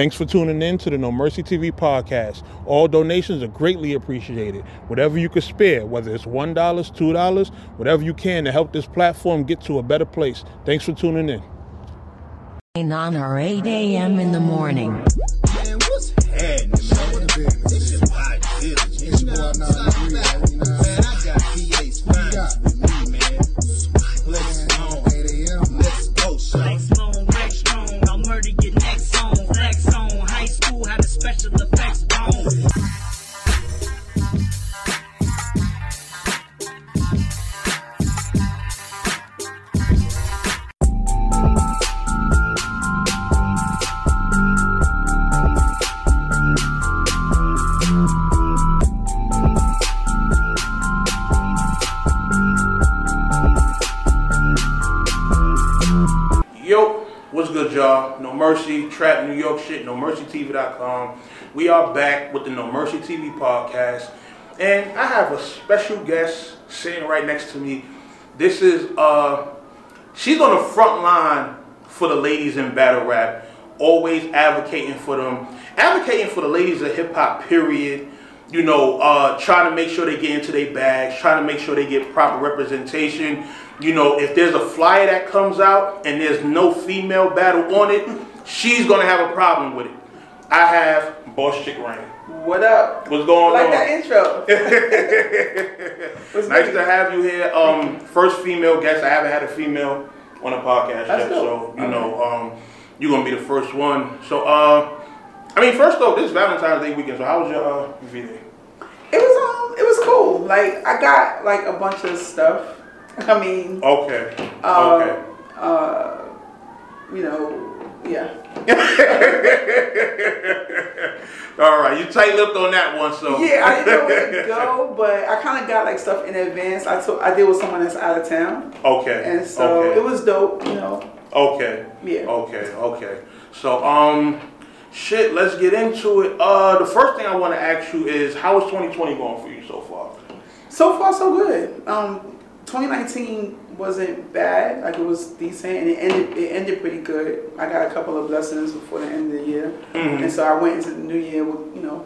Thanks for tuning in to the No Mercy TV podcast. All donations are greatly appreciated. Whatever you can spare, whether it's $1, $2, whatever you can to help this platform get to a better place. Thanks for tuning in. 9 or 8 a.m. in the morning. Man, what's happening, man? This is my village. You know I'm talking about? Man, I got VA's finest with me, man. Flex on. Let's go, son. Flex on, flex on, I'll murder your next song. Flex had a special effects on. Y'all? No Mercy, Trap New York shit, NoMercyTV.com. We are back with the No Mercy TV podcast, and I have a special guest sitting right next to me. This is uh, she's on the front line for the ladies in battle rap, always advocating for them, advocating for the ladies of hip hop. Period. You know, uh, trying to make sure they get into their bags, trying to make sure they get proper representation. You know, if there's a flyer that comes out and there's no female battle on it, she's gonna have a problem with it. I have Bosschick Raine. What up? What's going like on? Like that intro. Nice good? to have you here. Um, first female guest. I haven't had a female on a podcast That's yet, so you know, um, you're gonna be the first one. So, uh, I mean, first off, this is Valentine's Day weekend. So, how was your uh, V Day? It was um, it was cool. Like I got like a bunch of stuff. I mean, Okay. uh, okay. uh, you know, yeah. All right, you tight-lipped on that one, so Yeah, I didn't know where to go, but I kind of got like stuff in advance. I took I did with someone that's out of town, okay. and so okay. it was dope. You know, Okay. Yeah. Okay. Okay. So, um, shit. Let's get into it. Uh, the first thing I want to ask you is, how is 2020 going for you so far? so far so good. Um, 2019 wasn't bad. Like it was decent, and it ended it ended pretty good. I got a couple of blessings before the end of the year. Mhm. And so I went into the new year with, you know,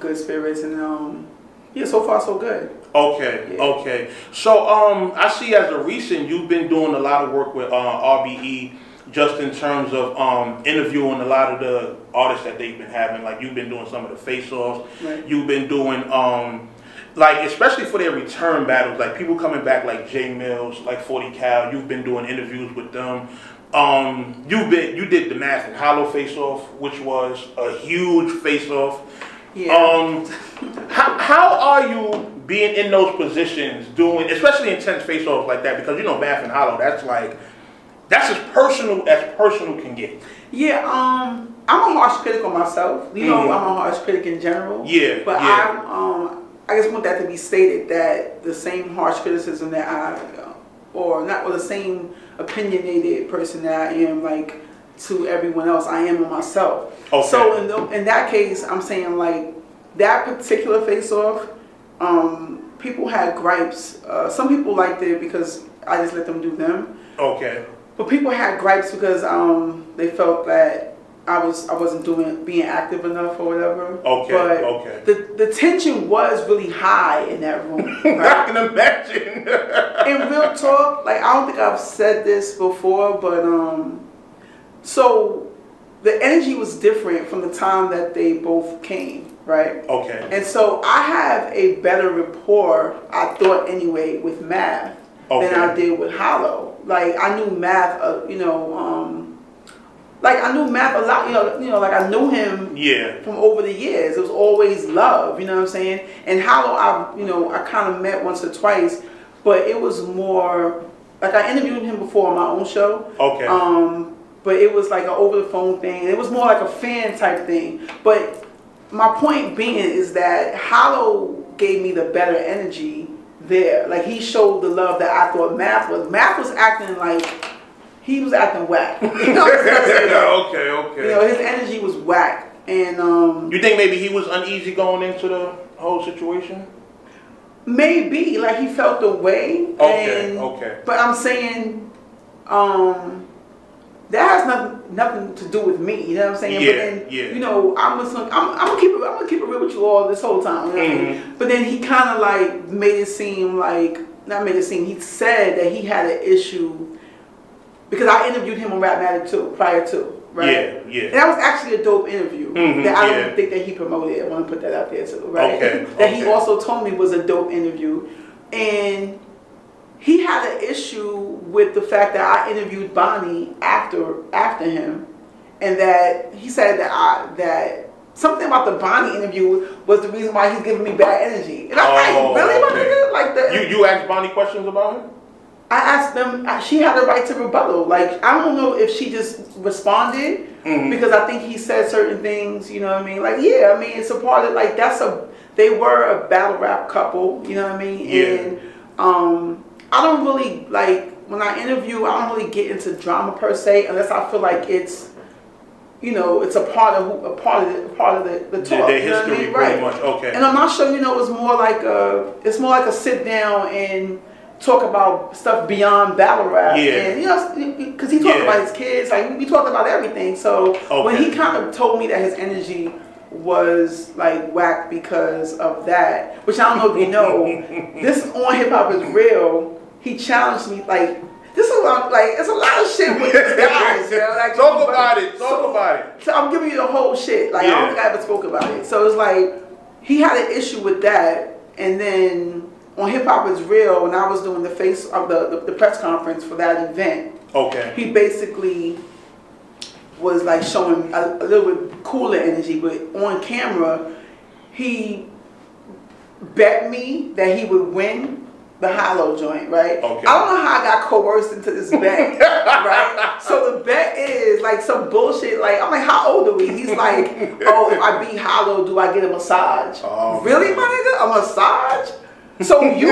good spirits and um yeah, so far so good. Okay, Yeah. okay. So, um, I see as a recent, you've been doing a lot of work with uh, RBE, just in terms of um, interviewing a lot of the artists that they've been having. Like you've been doing some of the face-offs. Right. You've been doing, um, like especially for their return battles, like people coming back, like Jay Mills, like Forty Cal. You've been doing interviews with them. Um, you've been, you did the Math and Hollow face-off, which was a huge face-off. Yeah. Um, how, how are you being in those positions, doing, especially intense face-offs like that? Because you know, Math and Hollow, that's like, that's as personal as personal can get. yeah, um I'm a harsh critic on myself. You know, Mhm. I'm a harsh critic in general. Yeah, But yeah. I um I just want that to be stated that the same harsh criticism that I uh, or not or the same opinionated person that I am like to everyone else, I am on myself. Okay. So in, the, in that case, I'm saying like that particular face off, um, people had gripes. Uh, some people liked it because I just let them do them. Okay. But people had gripes because um, they felt that I was I wasn't doing being active enough or whatever. Okay, But okay. The the tension was really high in that room. I Right? can imagine. in real talk, like I don't think I've said this before, but um, so the energy was different from the time that they both came, right? okay. And so I have a better rapport, I thought anyway, with math Okay. than I did with Hollow. Like I knew math, uh, you know, um, like I knew math a lot. You know, you know, like I knew him Yeah. from over the years. It was always love, you know what I'm saying? And Hollow, I, you know, I kind of met once or twice, but it was more like I interviewed him before on my own show. Okay. Um, but it was like an over the phone thing. It was more like a fan type thing. But my point being is that Hollow gave me the better energy there. Like he showed the love that I thought Math was. Math was acting like he was acting whack. you know what I'm saying? okay, okay. You know, his energy was whack. And um, you think maybe he was uneasy going into the whole situation? maybe like he felt the way. Okay, and, okay. But I'm saying, um, that has nothing nothing to do with me. You know what I'm saying? Yeah, but then, yeah. You know, I'm just, I'm, I'm gonna keep it. I'm gonna keep it real with you all this whole time. You know what I mean? Mm-hmm. But then he kind of like made it seem like not made it seem. He said that he had an issue because I interviewed him on Rapmatic too prior to. Right? Yeah, yeah. And that was actually a dope interview Mhm, that I yeah. don't think that he promoted. I want to put that out there too, right? Okay, that he also told me was a dope interview, and he had an issue with the fact that I interviewed Bonnie after after him, and that he said that I that something about the Bonnie interview was the reason why he's giving me bad energy. And I'm Oh, like, really, my nigga? Like the You you asked Bonnie questions about him? I asked them. She had a right to rebuttal. Like I don't know if she just responded Mhm. because I think he said certain things. You know what I mean? Like yeah, I mean it's a part of like that's a they were a battle rap couple. You know what I mean? Yeah. And um, I don't really like when I interview. I don't really get into drama per se unless I feel like it's. You know, it's a part of who, a part of the part of the, the talk. you know what I history, mean? pretty Right. much. Okay. And I'm not sure, you know, it's more like a it's more like a sit down and talk about stuff beyond battle rap. Yeah. And you know, because he talked Yeah. about his kids, like we talked about everything. So oh, when he kind of told me that his energy was like whack because of that, which I don't know if you know, this on hip hop is real. He challenged me like. This is I'm- like it's a lot of shit with these guys. Like Talk about it, talk so- about it. So I'm giving you the whole shit. Like I Yeah. don't think I ever spoke about it. So it's like he had an issue with that, and then on Hip Hop is Real, when I was doing the face of the, the, the press conference for that event, Okay. he basically was like showing a, a little bit cooler energy, but on camera, he bet me that he would win the hollow joint, right? Okay. I don't know how I got coerced into this bet, right? So the bet is like some bullshit. Like I'm like, how old are we? He's like, oh, if I beat hollow, do I get a massage? Oh, really, man. my nigga, a massage? So you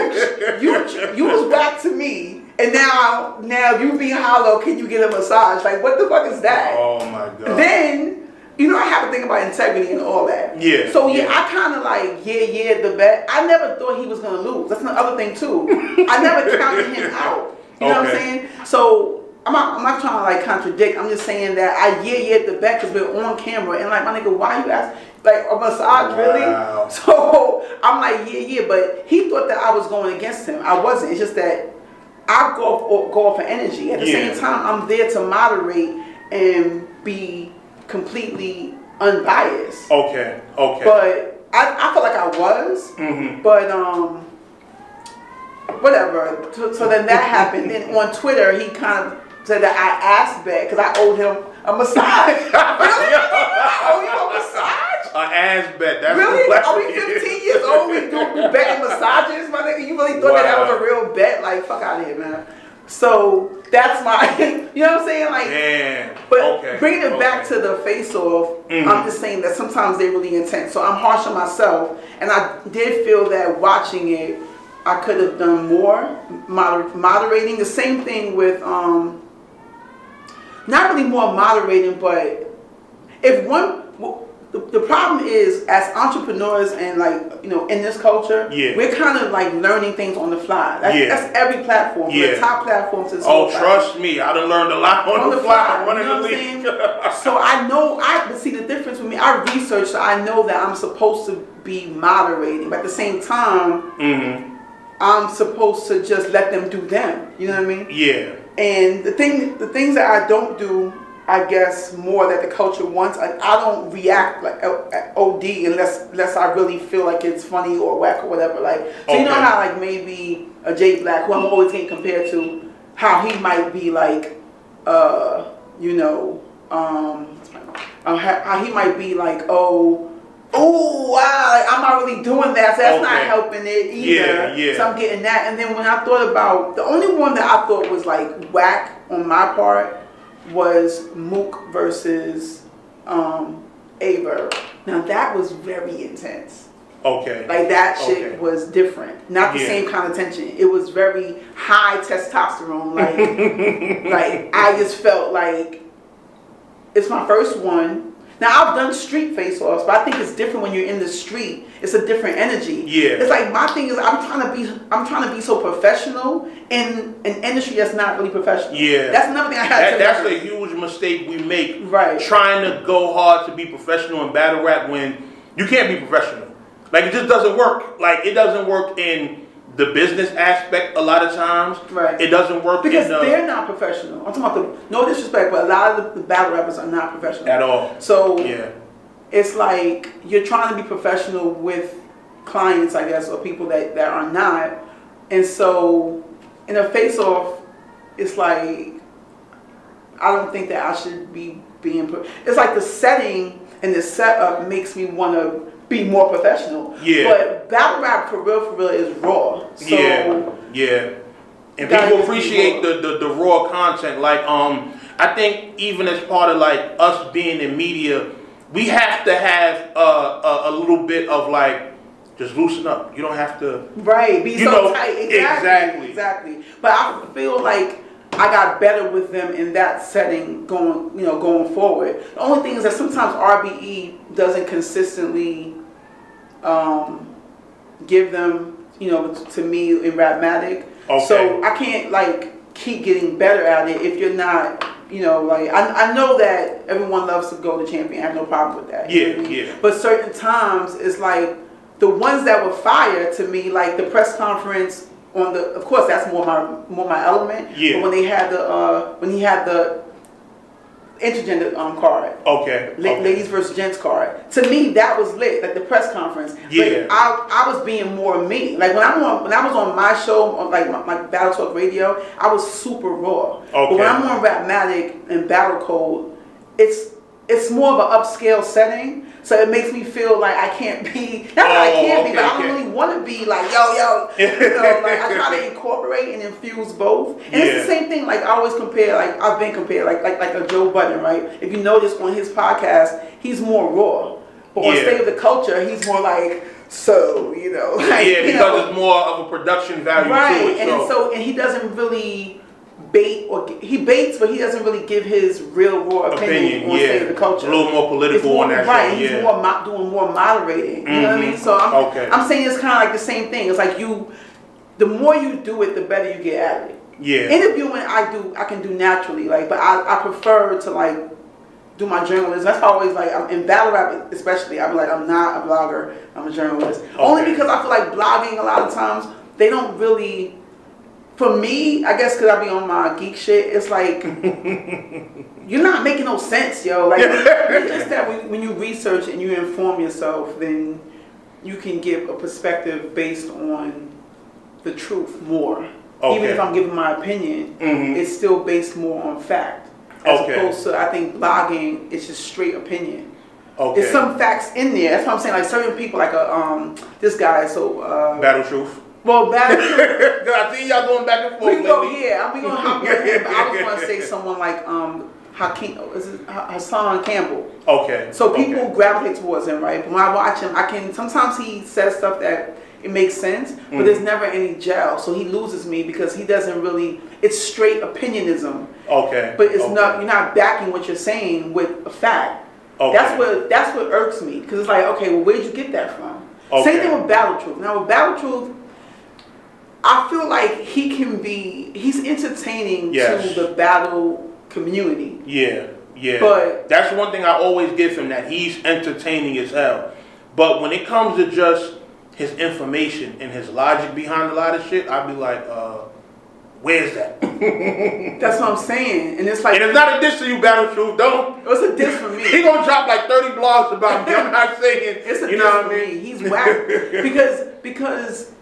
you you was back to me, and now now you be hollow. Can you get a massage? Like what the fuck is that? Oh my god. Then you know I have to think about integrity and all that. Yeah, So yeah, yeah. I kind of like yeah yeah the bet. I never thought he was gonna lose. That's another thing too. I never counted him out. You know what I'm saying? So. I'm not, I'm not trying to like contradict. I'm just saying that I yeah yeah the bet because we're on camera and like my nigga, why you ask like a massage really? Wow. So I'm like yeah yeah, but he thought that I was going against him. I wasn't. It's just that I go off, go off of energy. At the Yeah. same time, I'm there to moderate and be completely unbiased. Okay. Okay. But I, I felt like I was. Mhm. But um, whatever. So, so then that happened. Then on Twitter, he kind of said that I asked back because I owed him a massage. really? I owe you a massage? An ass bet. That's Really? Are we 15 years old? We do betting massages, my nigga? You really thought that that was a real bet? Like, fuck out of here, man. So that's my, you know what I'm saying? Like, Damn. but okay. bringing it back to the face off, Mhm. I'm just saying that sometimes they're really intense. So I'm harsh on myself, and I did feel that watching it, I could have done more moder- moderating. The same thing with um, not really more moderating, but if one. The, the problem is, as entrepreneurs and like you know, in this culture, Yeah. we're kind of like learning things on the fly. That's, Yeah. that's every platform, Yeah. the top platforms to Oh, trust me, I done learned a lot on, on the the fly, fly. You know the so I know I but see the difference with me. I research, so I know that I'm supposed to be moderating, but at the same time, hmm I'm supposed to just let them do them. You know what I mean? Yeah. And the thing, the things that I don't do, I guess more that the culture wants. I, I don't react like OD unless unless I really feel like it's funny or whack or whatever. Like so, you know how like maybe a Jay Black, who I'm always getting compared to, how he might be like, uh, you know, um, uh, how, he might be like, oh. Oh wow! Like, I'm not really doing that, so that's not helping it either. Yeah, yeah. So I'm getting that, and then when I thought about the only one that I thought was like whack on my part was Mook versus um, Aye Verb. Now that was very intense. Okay. Like that shit Okay. was different. Not the Yeah. same kind of tension. It was very high testosterone. Like, like I just felt like it's my first one. Now I've done street face-offs, but I think it's different when you're in the street. It's a different energy. Yeah. It's like my thing is I'm trying to be I'm trying to be so professional in an industry that's not really professional. Yeah. That's another thing I had That, to that's a huge mistake we make. Right. Trying to go hard to be professional in battle rap when you can't be professional. Like it just doesn't work. Like it doesn't work in the business aspect a lot of times. Right. It doesn't work because the, they're not professional. I'm talking about the no disrespect, but a lot of the, the battle rappers are not professional at all. So Yeah. it's like you're trying to be professional with clients, I guess, or people that, that are not. And so in a face off, it's like I don't think that I should be being pro- it's like the setting and the setup makes me want to be more professional. Yeah. But battle rap for real for real is raw. So yeah, yeah. And people appreciate the, the, the raw content. Like, um, I think even as part of like us being in media, we have to have uh, a, a little bit of like just loosen up. You don't have to. Right, be so know, tight. Exactly, exactly. exactly. But I feel like I got better with them in that setting going, you know, going forward. The only thing is that sometimes RBE doesn't consistently um, give them, you know, to me in Rapmatic. Okay. So I can't like keep getting better at it if you're not. You know, like I, I know that everyone loves to go to champion. I have no problem with that. Yeah, I mean? yeah. But certain times it's like the ones that were fire to me, like the press conference on the. Of course, that's more my more my element. Yeah. But when they had the uh, when he had the intergender um card. Okay. La- okay. Ladies versus gents card. To me, that was lit, like the press conference. Yeah. But I, I was being more me. Like when I'm on, when I was on my show, on like my, my Battle Talk Radio, I was super raw. Okay. But when I'm on Rapmatic and Battle Code, it's it's more of an upscale setting. So it makes me feel like I can't be. Not that I Oh, can't be, oh, but okay, I don't okay. really want to be like yo yo. You know, like I try to incorporate and infuse both. And it's the same thing. Like I always compare. Like I've been compared. Like like like a Joe Budden, right? If you notice on his podcast, he's more raw. But on Yeah. State of the Culture, he's more like so. You know. Like, Yeah, you because know, it's more of a production value right. to it. and so. so and he doesn't really bait or he baits, but he doesn't really give his real raw opinion, Opinion, on yeah. State of the Culture. A little more political more, on that right, show, he's more mo- doing more moderating. You know what I mean? So I'm, Okay. I'm saying it's kind of like the same thing. It's like you, the more you do it, the better you get at it. yeah. Interviewing, I do, I can do naturally, like, but I, I prefer to like do my journalism. That's always like I'm, in battle rap, especially. I'm like I'm not a blogger. I'm a journalist. Only because I feel like blogging a lot of times they don't really. For me, I guess because I be on my geek shit, it's like you're not making no sense, yo. Like it's just that when, when you research and you inform yourself, then you can give a perspective based on the truth more. Even if I'm giving my opinion, Mhm. it's still based more on fact. As Okay. opposed to, I think blogging, is just straight opinion. okay. There's some facts in there. That's what I'm saying. Like certain people, like a, um, this guy. So, uh, Battle truth. Well, bad. I see y'all going back and we forth. can go, yeah. We gonna hop on him. I was gonna say someone like um, Hakeem, is it Hassan Campbell. Okay. So people Okay. gravitate towards him, right? But when I watch him, I can sometimes he says stuff that it makes sense, but Mm. there's never any gel. So he loses me because he doesn't really. It's straight opinionism, Okay. but it's okay. not. You're not backing what you're saying with a fact. Okay. That's what that's what irks me because it's like, okay, well, where'd you get that from? Okay. Same thing with Battle Truth. Now with Battle Truth, I feel like he can be. He's entertaining Yes. to the battle community. Yeah, yeah. But- that's one thing I always give him that he's entertaining as hell. But when it comes to just his information and his logic behind a lot of shit, I'd be like, uh, where's that? That's what I'm saying, and it's like And it's not a diss to you, Battle Truth. Don't. It was a diss for me. He gonna drop like 30 blogs about me. I'm not saying. It's a you know what I for mean? me. He's whack because because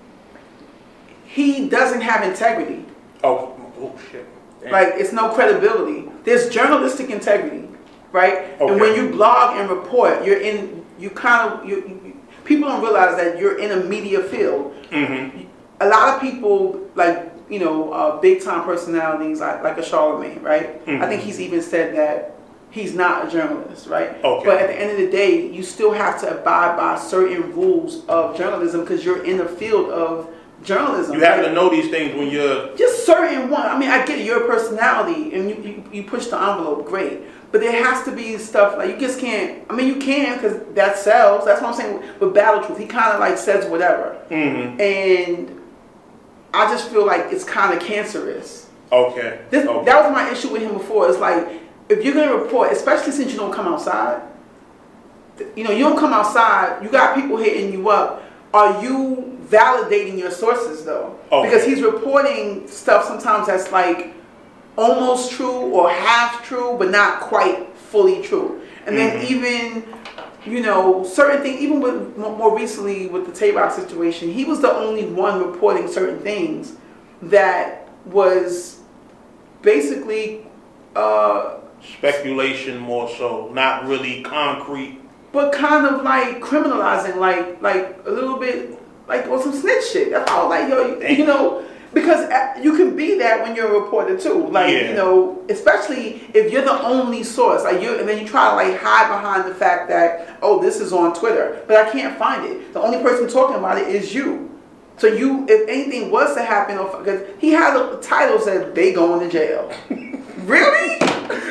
he doesn't have integrity. Oh, oh shit. Damn. Like it's no credibility. There's journalistic integrity, right? Okay. And when you blog and report, you're in. You kind of you, you. People don't realize that you're in a media field. Mm-hmm. A lot of people like you know uh, big time personalities like, like a Charlemagne, right? Mm-hmm. I think he's even said that he's not a journalist, right? Okay. But at the end of the day, you still have to abide by certain rules of journalism because you're in the field of journalism. You have right? to know these things when you're. just certain one. I mean, I get it, your personality and you, you, you push the envelope, great. but there has to be stuff like you just can't. I mean, you can because that sells. That's what I'm saying with, Battle Truth. He kind of like says whatever, Mm-hmm. and I just feel like it's kind of cancerous. Okay. This, okay. That was my issue with him before. It's like if you're gonna report, especially since you don't come outside, you know, you don't come outside. You got people hitting you up. Are you validating your sources though? Okay. Because he's reporting stuff sometimes that's like almost true or half true, but not quite fully true. And then Mhm. even you know, certain things, even with more recently with the Tabak situation, he was the only one reporting certain things that was basically, uh, Speculation more so, not really concrete. But kind of like criminalizing, like like a little bit, like on some snitch shit. That's all. Like yo, you, you know, because uh, you can be that when you're a reporter too. Like Yeah. you know, especially if you're the only source. Like you, and then you try to like hide behind the fact that oh, this is on Twitter, but I can't find it. The only person talking about it is you. So you, if anything was to happen, because he had a title said they going to jail. really?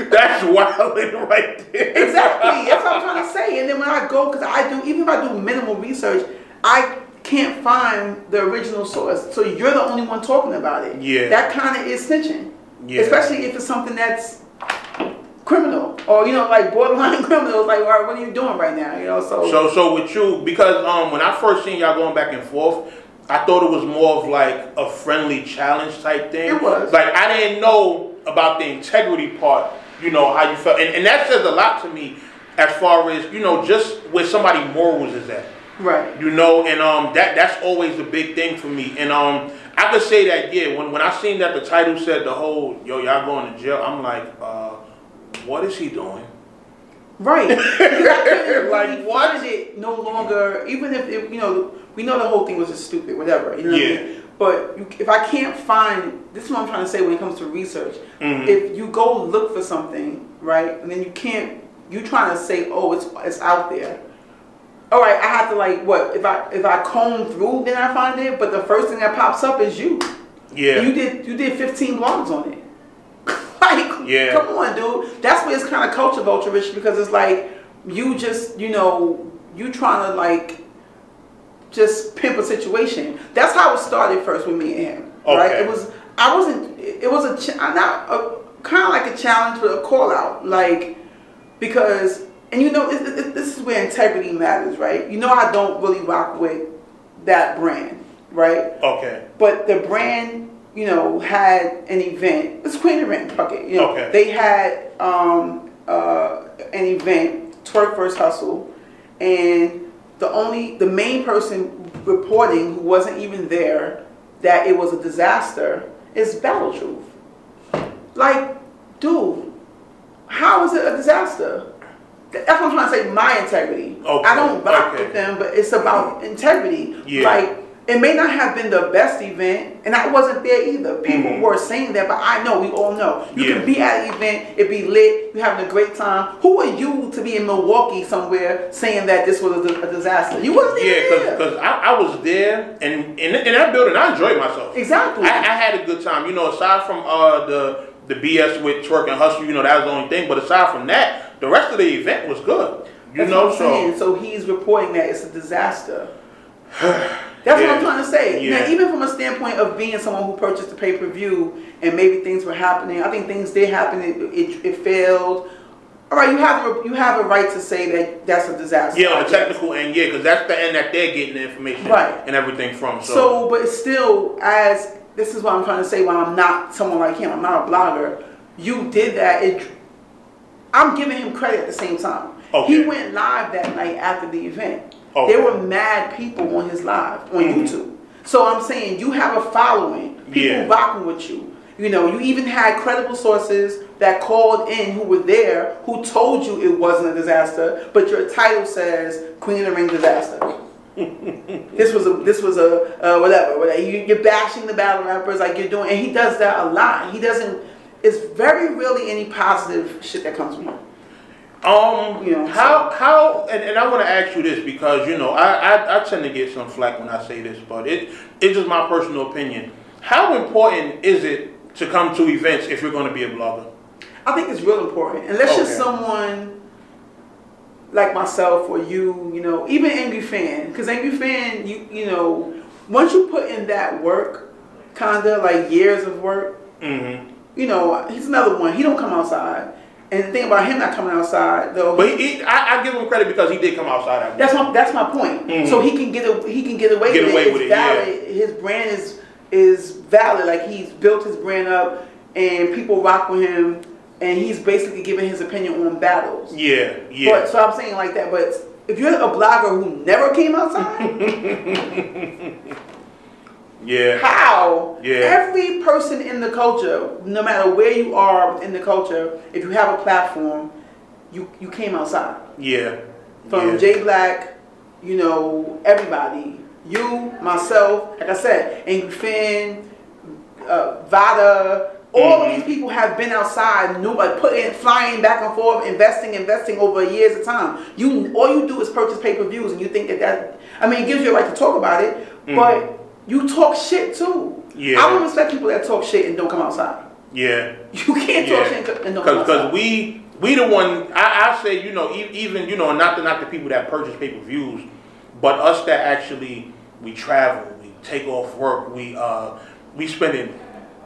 That's wilding right there. Exactly. That's what I'm trying to say. And then when I go, because I do, even if I do minimal research, I can't find the original source. So you're the only one talking about it. Yeah. That kind of is snitching. Yeah. Especially if it's something that's criminal or you know like borderline criminal. Like, right, what are you doing right now? You know. So. So so with you, because um when I first seen y'all going back and forth, I thought it was more of like a friendly challenge type thing. It was. Like I didn't know about the integrity part, you know, how you felt. And, and that says a lot to me as far as, you know, just where somebody morals is at. right. You know, and um that that's always a big thing for me. And um I could say that yeah, when when I seen that the title said the whole yo, y'all going to jail, I'm like, uh, what is he doing? Right. I Like, what? it no longer, even if, it, you know, we know the whole thing was just stupid, whatever. You know what I Yeah. mean? But you, if I can't find, this is what I'm trying to say when it comes to research. Mhm. If you go look for something, right, and then you can't, you're trying to say, oh, it's it's out there. All right, I have to like what if I if I comb through, then I find it. But the first thing that pops up is you. Yeah. You did you did 15 blogs on it. like, Yeah. come on, dude. That's where it's kind of culture vulture-ish because it's like you just, you know, you trying to like just pimp a situation. That's how it started first with me and him. Right? It was I wasn't. It was a not a kind of like a challenge, but a call out, like because and you know it, it, this is where integrity matters, right? You know I don't really rock with that brand, right? Okay. But the brand, you know, had an event. It's Queen of the Ring, fuck it. You know, Okay. they had um, uh, an event, Twerk First Hustle, and the only, the main person reporting who wasn't even there that it was a disaster is Battle Truth. Like, dude, how is it a disaster? That's what I'm trying to say. My integrity. Okay, I don't rock okay. with them, but it's about integrity. Yeah. Like it may not have been the best event, and I wasn't there either. People Mhm. were saying that, but I know we all know. You Yeah. can be at an event, it be lit, you're having a great time. Who are you to be in Milwaukee somewhere saying that this was a, a disaster? You wasn't Yeah, there. because I, I was there and in, in that building I enjoyed myself. Exactly. I, I had a good time. You know, aside from uh the the BS with twerk and hustle, you know that was the only thing. But aside from that, the rest of the event was good. You That's know, what I'm saying. so So he's reporting that it's a disaster. That's what I'm trying to say. Yeah. Now, even from a standpoint of being someone who purchased the pay per view and maybe things were happening, I think things did happen. It, it, it failed. All right, you have a, you have a right to say that that's a disaster. yeah, on the technical end, yeah, because that's the end that they're getting the information Right. and everything from. So, So, but still, as this is what I'm trying to say, when I'm not someone like him, I'm not a blogger. You did that. It, I'm giving him credit at the same time. Okay. He went live that night after the event. Okay. There were mad people on his live on Mhm. YouTube. So I'm saying you have a following, people Yeah. rocking with you. You know, you even had credible sources that called in who were there who told you it wasn't a disaster, but your title says Queen of the Ring disaster. this was a this was a uh, whatever. whatever. You, you're bashing the battle rappers like you're doing, and he does that a lot. He doesn't. It's very rarely any positive shit that comes from him. Um, You know, how how and, and I want to ask you this because you know I, I I tend to get some flack when I say this, but it it's just my personal opinion. How important is it to come to events if you're going to be a blogger? I think it's real important. Unless you're someone like myself or you, you know, even Angry Fan. Because Angry Fan, you you know, once you put in that work, kinda like years of work, hmm you know, he's another one. He don't come outside. And the thing about him not coming outside, though, But he, he, I, I give him credit because he did come outside. After that's my that's my point. Mhm. So he can get a, he can get away Get with away it. with It's it, yeah. His brand is is valid. Like he's built his brand up, and people rock with him, and he's basically giving his opinion on battles. Yeah, yeah. But so I'm saying like that. But if you're a blogger who never came outside, yeah. how? Yeah. Every person in the culture, no matter where you are in the culture, if you have a platform, you you came outside. Yeah. from yeah. Jay Black, you know, everybody. You, myself, like I said, Angry Fan, uh, Vada, all Mhm. of these people have been outside, new, like putting, flying back and forth, investing, investing over years of time. You, all you do is purchase pay per views, and you think that that, I mean, it gives you a right to talk about it, but you talk shit too. Mm-hmm. Yeah. I don't respect people that talk shit and don't come outside. Yeah. You can't talk shit and don't come Because we we the one I, I say you know even you know not the not the people that purchase pay per views, but us that actually we travel, we take off work, we uh we spending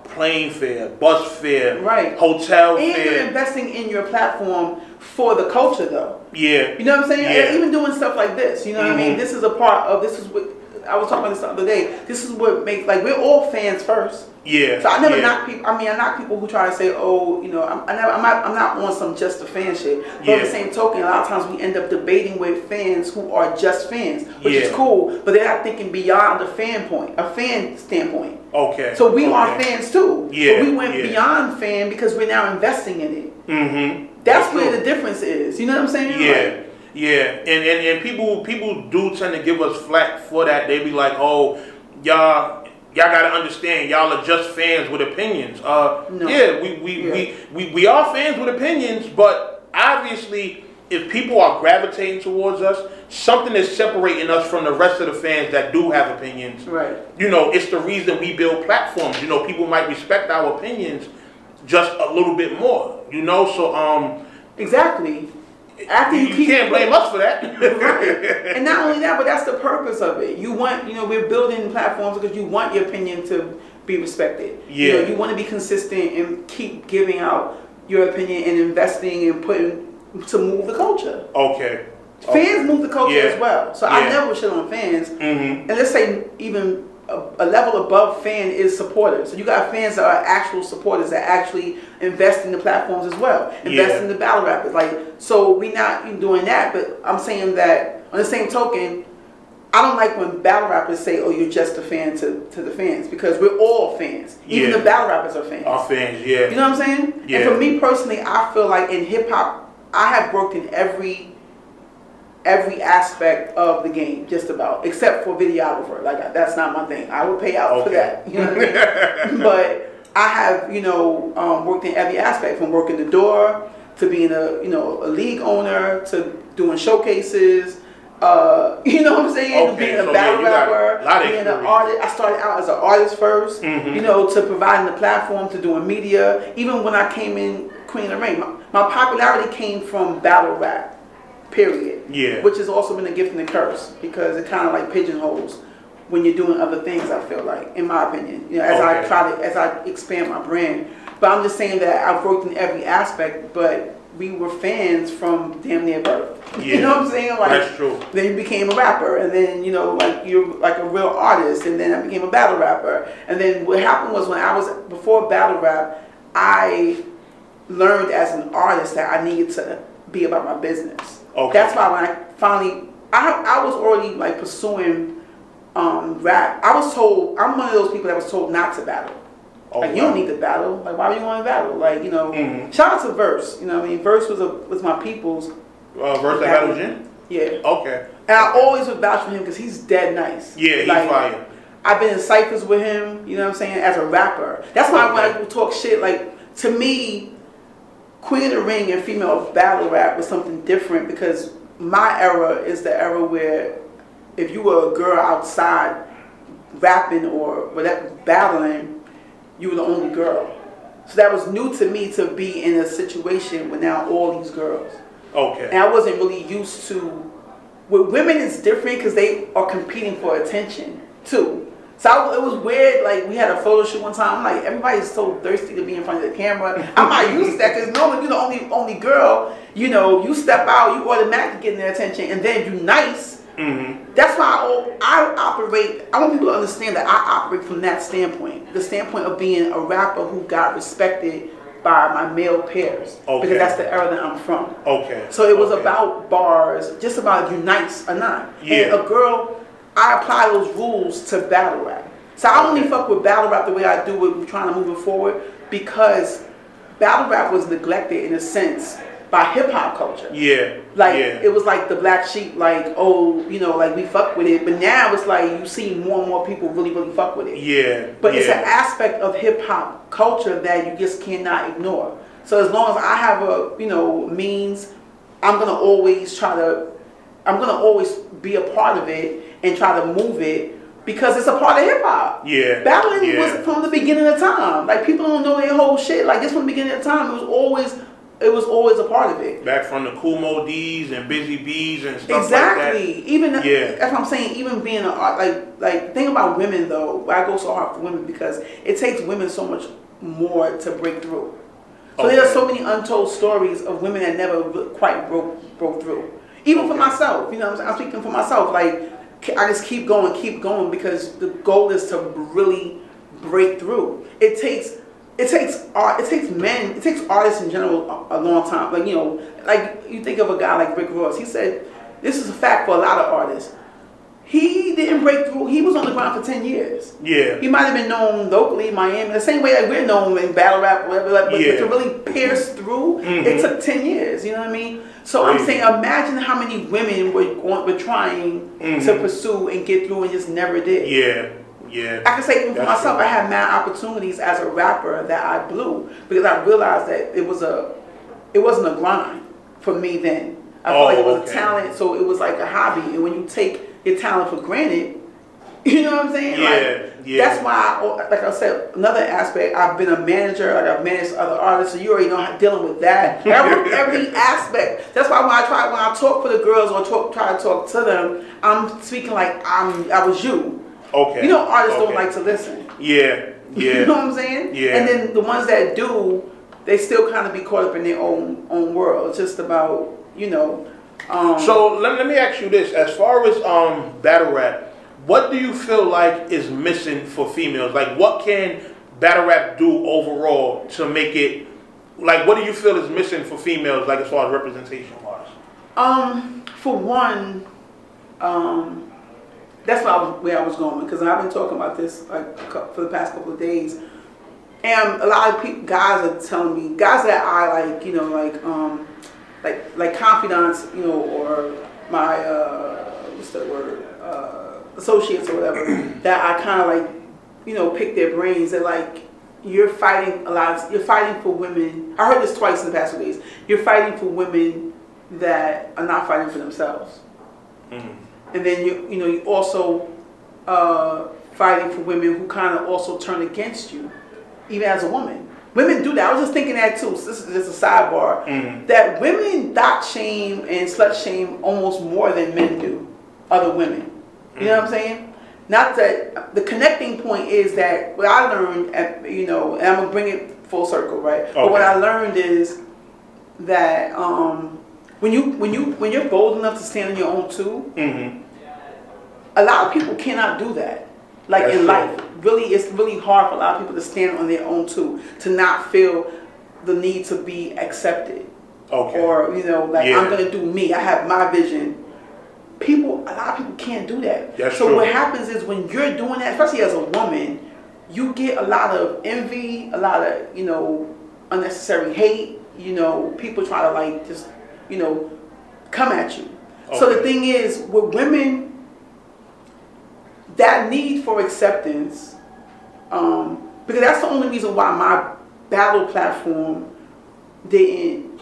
plane fare, bus fare, Right. hotel and you're investing in your platform for the culture, though. Yeah. You know what I'm saying? Yeah. Even doing stuff like this, you know what I mean? Mhm. This is a part of this is what I was talking about this the other day. This is what makes like we're all fans first. Yeah. So I never yeah. knock people. I mean, I knock people who try to say, "Oh, you know, I'm, I never, I'm not, I'm not on some just a fan shit." But Yeah. the same token, a lot of times we end up debating with fans who are just fans, which is cool. But they're not thinking beyond the fan point, a fan standpoint. Okay. So we are fans too. Yeah, But we went yeah. beyond fan because we're now investing in it. Mm-hmm. That's where the difference is. You know what I'm saying? Yeah, Like, yeah, and, and and people people do tend to give us flack for that. They be like, "Oh, y'all y'all gotta understand, y'all are just fans with opinions." Uh, No. yeah, we we, Yeah. we we we are fans with opinions, but obviously, if people are gravitating towards us, something is separating us from the rest of the fans that do have opinions. Right. You know, it's the reason we build platforms. You know, people might respect our opinions just a little bit more. You know, so um. Exactly. After you, You, keep can't blame us for that. and not only that, but that's the purpose of it. You want, you know, we're building platforms because you want your opinion to be respected. You know, Yeah. you want to be consistent and keep giving out your opinion and investing and putting to move the culture. Okay. Fans move the culture Yeah. as well. So I never shit on fans. Mm-hmm. And let's say even a, a level above fan is supporters. So you got fans that are actual supporters that actually invest in the platforms as well. Invest Yeah. in the battle rappers. Like so we not doing that, but I'm saying that on the same token, I don't like when battle rappers say, "Oh, you're just a fan to, to the fans," because we're all fans. Even Yeah. the battle rappers are fans. Our fans, yeah. You know what I'm saying? Yeah. And for me personally, I feel like in hip hop, I have worked in every every aspect of the game, just about, except for videographer. Like that's not my thing. I would pay out for that. You know what I mean? but I have, you know, um, worked in every aspect, from working the door to being a, you know, a league owner to doing showcases. Uh, you know what I'm saying? Okay, being a so, battle yeah, rapper, being an artist. I started out as an artist 1st Mhm. you know, to providing the platform to doing media. Even when I came in Queen of the Ring, my, my popularity came from battle rap, period. Yeah. Which has also been a gift and a curse because it kind of like pigeonholes when you're doing other things. I feel like, in my opinion, you know, as I Okay. try to as I expand my brand. But I'm just saying that I've worked in every aspect, but we were fans from damn near birth. Yeah. you know what I'm saying? Like, That's true. then you became a rapper, and then you know, like you're like a real artist, and then I became a battle rapper. And then what happened was when I was before battle rap, I learned as an artist that I needed to be about my business. Okay. That's why when I finally, I I was already like pursuing um, rap. I was told I'm one of those people that was told not to battle. Oh, like you don't need to battle. Like why do you want to battle? Like you know, Mhm. shout out to Verse. You know, what I mean, Verse was a was my people's. Uh, verse that battle Jin? Yeah. Okay. And I always would vouch for him because he's dead nice. Yeah, he's Like, fire. I've been in ciphers with him, you know what I'm saying, as a rapper. That's why when Okay. people talk shit, like, to me, Queen of the Ring and female battle rap was something different because my era is the era where if you were a girl outside rapping or whatever, battling, you were the only girl. So that was new to me to be in a situation with now all these girls. Okay. And I wasn't really used to. With women, it's different because they are competing for attention too. So I, it was weird. Like we had a photo shoot one time. I'm like, everybody's so thirsty to be in front of the camera. I'm not used to that because normally you're the only only girl. You know, you step out, you automatically get their attention, and then you nice. Mm-hmm. That's why I, I operate. I want people to understand that I operate from that standpoint, the standpoint of being a rapper who got respected by my male peers, Okay. because that's the era that I'm from. Okay. So it was Okay. about bars, just about you nice or not. Yeah. And a girl, I apply those rules to battle rap. So I only fuck with battle rap the way I do with trying to move it forward because battle rap was neglected in a sense by hip hop culture. Yeah. Like yeah. it was like the black sheep, like oh, you know, like we fuck with it. But now it's like you see more and more people really, really fuck with it. Yeah. But yeah. it's an aspect of hip hop culture that you just cannot ignore. So as long as I have a you know means, I'm gonna always try to, I'm gonna always be a part of it and try to move it because it's a part of hip hop. Yeah, battling yeah. was from the beginning of time. Like people don't know their whole shit. Like this from the beginning of time, it was always, it was always a part of it. Back from the Kool Moe Dee's and Busy Bee's and stuff Exactly. Even Yeah. that's what I'm saying. Even being a like like think about women though. Why I go so hard for women because it takes women so much more to break through. So there are so many untold stories of women that never quite broke broke through. Even for myself, you know, what I'm, saying? I'm speaking for myself. Like I just keep going, keep going because the goal is to really break through. It takes it takes art. It takes men. It takes artists in general a, a long time. Like you know, like you think of a guy like Rick Ross. He said this is a fact for a lot of artists. He didn't break through. He was on the ground for ten years. Yeah. He might have been known locally, in Miami, the same way that we're known in battle rap, whatever. Like, but, Yeah. but to really pierce through, Mhm. it took ten years. You know what I mean? So I'm saying, imagine how many women were going, were trying to Mhm. pursue and get through and just never did. Yeah. Yeah. I can say even for That's myself, true. I had mad opportunities as a rapper that I blew because I realized that it was a, it wasn't a grind for me then. I felt Oh, like it was okay. a talent, so it was like a hobby. And when you take your talent for granted, you know what I'm saying? Yeah, Like, yeah. That's why, I, like I said, another aspect. I've been a manager, like I've managed other artists, so you already know how dealing with that. Every, every aspect. That's why when I try, when I talk for the girls or talk, try to talk to them, I'm speaking like I'm, I was you. Okay. You know, artists don't like to listen. Yeah. Yeah. You know what I'm saying? Yeah. And then the ones that do, they still kind of be caught up in their own own world. It's just about you know. Um, So let, let me ask you this: as far as um battle rap, what do you feel like is missing for females? Like, what can battle rap do overall to make it? Like, what do you feel is missing for females? Like, as far as representation wise? Um, for one, um, that's where I was, where I was going because I've been talking about this like for the past couple of days, and a lot of guys are telling me, guys that I like, you know, like um, like like confidants, you know, or my uh, what's that word, uh, associates or whatever, that I kind of like, you know, pick their brains. They're like, you're fighting a lot. Of, you're fighting for women. I heard this twice in the past few days. You're fighting for women that are not fighting for themselves. And then you you know you also uh, fighting for women who kind of also turn against you, even as a woman. Women do that. I was just thinking that too. So this is just a sidebar. Mhm. That women dot shame and slut shame almost more than men do other women. You know what I'm saying? Not that the connecting point is that what I learned, at, you know, and I'm gonna bring it full circle, right? But what I learned is that um, when you when you when you're bold enough to stand on your own too, Mm-hmm. a lot of people cannot do that. Like That's in true. life, really, it's really hard for a lot of people to stand on their own too, to not feel the need to be accepted, Okay. or you know, like Yeah. I'm gonna do me. I have my vision. People, a lot of people can't do that. That's so true. what happens is when you're doing that, especially as a woman, you get a lot of envy, a lot of you know unnecessary hate. You know, people try to like just you know come at you. So the thing is, with women, that need for acceptance, um, because that's the only reason why my battle platform didn't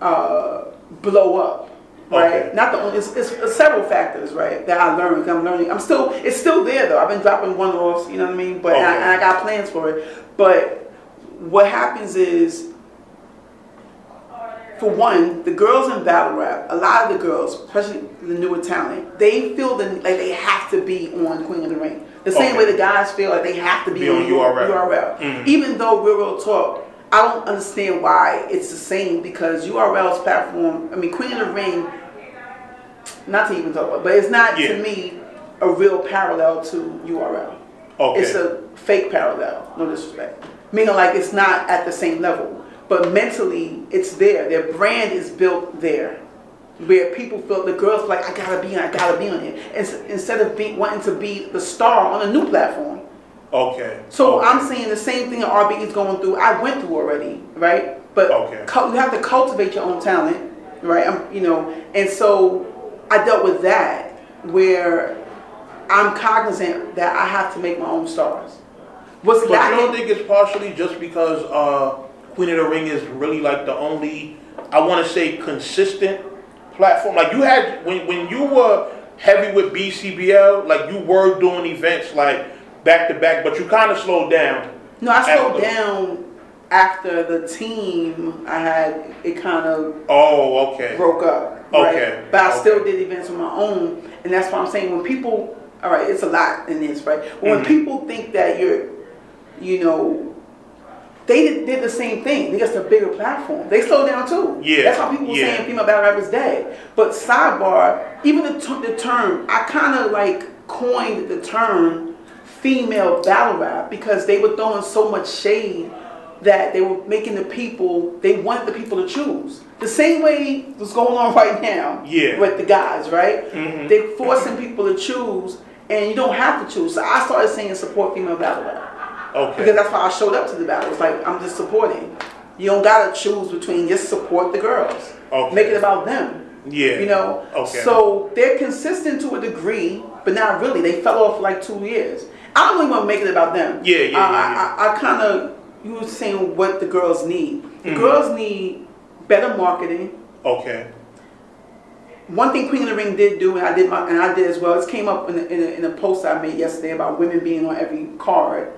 uh, blow up. Right, Okay. not the only. It's, it's, several factors, right, that I learned. I'm learning. I'm still. It's still there though. I've been dropping one offs. You know what I mean. But and I, and I got plans for it. But what happens is, for one, the girls in battle rap, a lot of the girls, especially the newer talent, they feel the, like they have to be on Queen of the Ring. The same Okay. way the guys feel like they have to be, Be on URL. URL. Mhm. Even though real real talk, I don't understand why it's the same because URL's platform. I mean, Queen of the Ring. Not to even talk about, but it's not Yeah. to me a real parallel to URL. Okay. It's a fake parallel, no disrespect. Meaning like it's not at the same level. But mentally it's there. Their brand is built there. Where people feel the girls like, I gotta be on, I gotta be on it. Ins- Instead of being wanting to be the star on a new platform. Okay. So okay. I'm saying the same thing that RB is going through. I went through already, right? But Okay. you have to cultivate your own talent, right? I'm, you know, and so I dealt with that where I'm cognizant that I have to make my own stars. What's But you lacking? don't think it's partially just because uh, Queen of the Ring is really like the only, I want to say, consistent platform. Like you had when when you were heavy with BCBL, like you were doing events like back to back, but you kind of slowed down. no, I slowed after- down after the team I had. It kind of Oh, okay. broke up. Right? Okay, But I still did events on my own, and that's why I'm saying when people, all right, it's a lot in this, right? When Mhm. people think that you're, you know, they did, did the same thing. They just a bigger platform. They slowed down too. Yeah, That's why people were yeah. saying female battle rappers dead. But sidebar, even the, t- the term, I kind of like coined the term female battle rap because they were throwing so much shade that they were making the people they wanted the people to choose the same way what's going on right now Yeah. with the guys right Mhm. they're forcing people to choose and you don't have to choose so i started saying support female battle rap Okay. because that's why i showed up to the battle it's like i'm just supporting you don't gotta choose between just support the girls Okay. make it about them Yeah. you know Okay. so they're consistent to a degree but not really they fell off for like two years i don't really want to make it about them Yeah, yeah, I- yeah, yeah. I, I, I kind of you were saying what the girls need. The Mhm. girls need better marketing. Okay. One thing Queen of the Ring did do, and I did my, and I did as well. This came up in a, in a, in a post I made yesterday about women being on every card.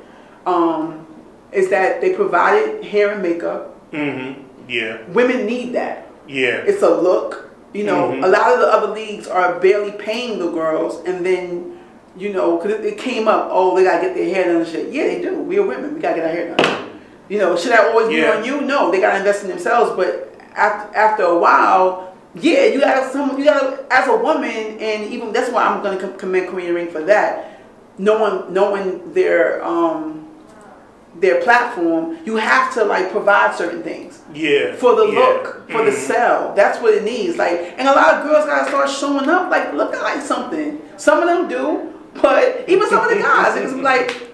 Um, is that they provided hair and makeup. Mm-hmm. Yeah. Women need that. Yeah. It's a look. You know, Mhm. a lot of the other leagues are barely paying the girls, and then you know, because it, it came up, oh, they gotta get their hair done and shit. Yeah, they do. We are women. We gotta get our hair done. You know, should that always Yeah. be on you? No, they gotta invest in themselves. But after after a while, yeah, you gotta you gotta as a woman, and even that's why I'm gonna com- commend Korean Ring for that. Knowing knowing their um their platform, you have to like provide certain things Yeah. for the yeah. look, for the Mhm. sell. That's what it needs. Like, and a lot of girls gotta start showing up, like looking like something. Some of them do, but even some of the guys, it's like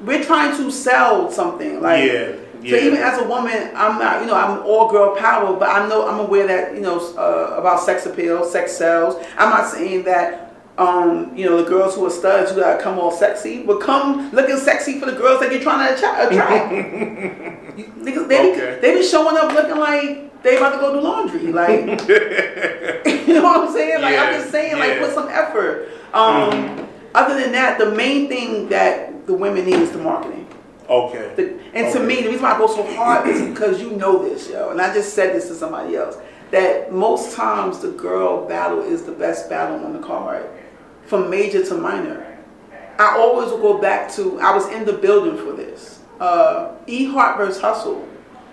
we're trying to sell something. Like, Yeah, so even as a woman, I'm not, you know, I'm all girl power, but I know I'm aware that you know uh, about sex appeal, sex sells. I'm not saying that. Um, you know, the girls who are studs who gotta come all sexy, but come looking sexy for the girls that you're trying to attract. You- Niggas, they, Okay. be, they be showing up looking like they about to go do laundry. Like, you know what I'm saying? Like, I'm just saying, like, yeah. Mm-hmm. put some effort. Um, Other than that, the main thing that the women need is the marketing. Okay. The, and to me, the reason why I go so hard is because you know this, yo. And I just said this to somebody else. That most times the girl battle is the best battle on the card, from major to minor. I always will go back to, I was in the building for this. Uh, E Hart versus Hustle.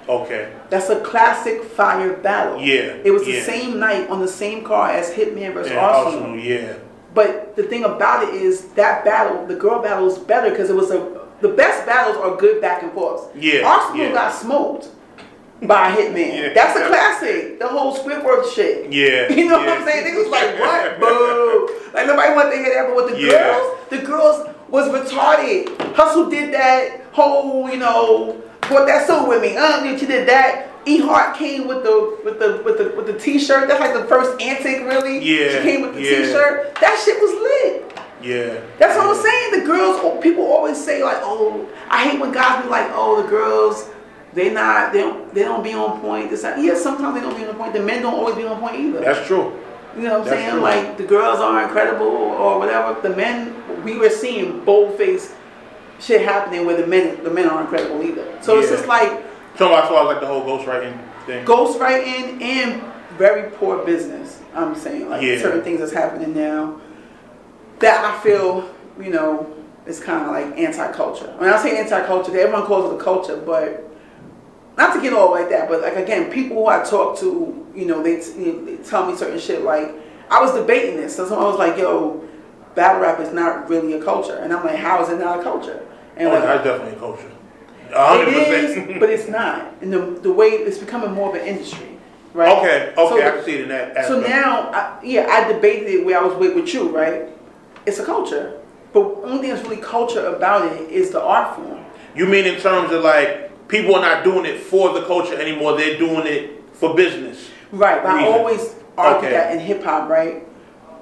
Okay. That's a classic fire battle. Yeah, It was the same night on the same card as Hitman versus And Arsenal. Arsenal, yeah. But the thing about it is that battle, the girl battle is better because it was a the best battles are good back and forth. Yeah, Arsenal yeah. got smoked by Hitman. Yeah. That's a classic. The whole Squidward shit. Yeah, You know yeah. what I'm saying? Niggas was like, what? Boo. Like nobody wanted to hear that, but with the Yeah. girls, the girls was retarded. Hustle did that whole, you know, brought that suit with me. Uh, she did that. E Hart came with the with the with the with the t-shirt. That's like the first antic, really. Yeah, She came with the yeah. t-shirt. That shit was lit. Yeah. That's what I'm saying. The girls, people always say like, oh, I hate when guys be like, oh, the girls, they not, they don't, they don't be on point. This. Yeah, sometimes they don't be on point. The men don't always be on point either. That's true. you know what I'm that's saying? true. Like the girls are incredible or whatever. The men, we were seeing bold face shit happening where the men, the men are incredible either. So it's just like So as far as like the whole ghostwriting thing. ghostwriting and very poor business. I'm saying like Yeah. certain things that's happening now that I feel you know is kind of like anti-culture. When I say anti-culture, everyone calls it a culture, but not to get all like that. But like again, people who I talk to, you know, they, you know, they tell me certain shit. Like I was debating this, so someone was like, "Yo, battle rap is not really a culture," and I'm like, "How is it not a culture?" And Oh, like, that's definitely a culture. A hundred it percent. is, but it's not. And the, the way it's becoming more of an industry, right? Okay, okay, So- I can see it in that. So now, I, yeah, I debated it where I was with, with you, right? It's a culture. But only thing that's really culture about it is the art form. you mean in terms of like people are not doing it for the culture anymore; they're doing it for business. Right, but I always argue Okay. that in hip hop, right?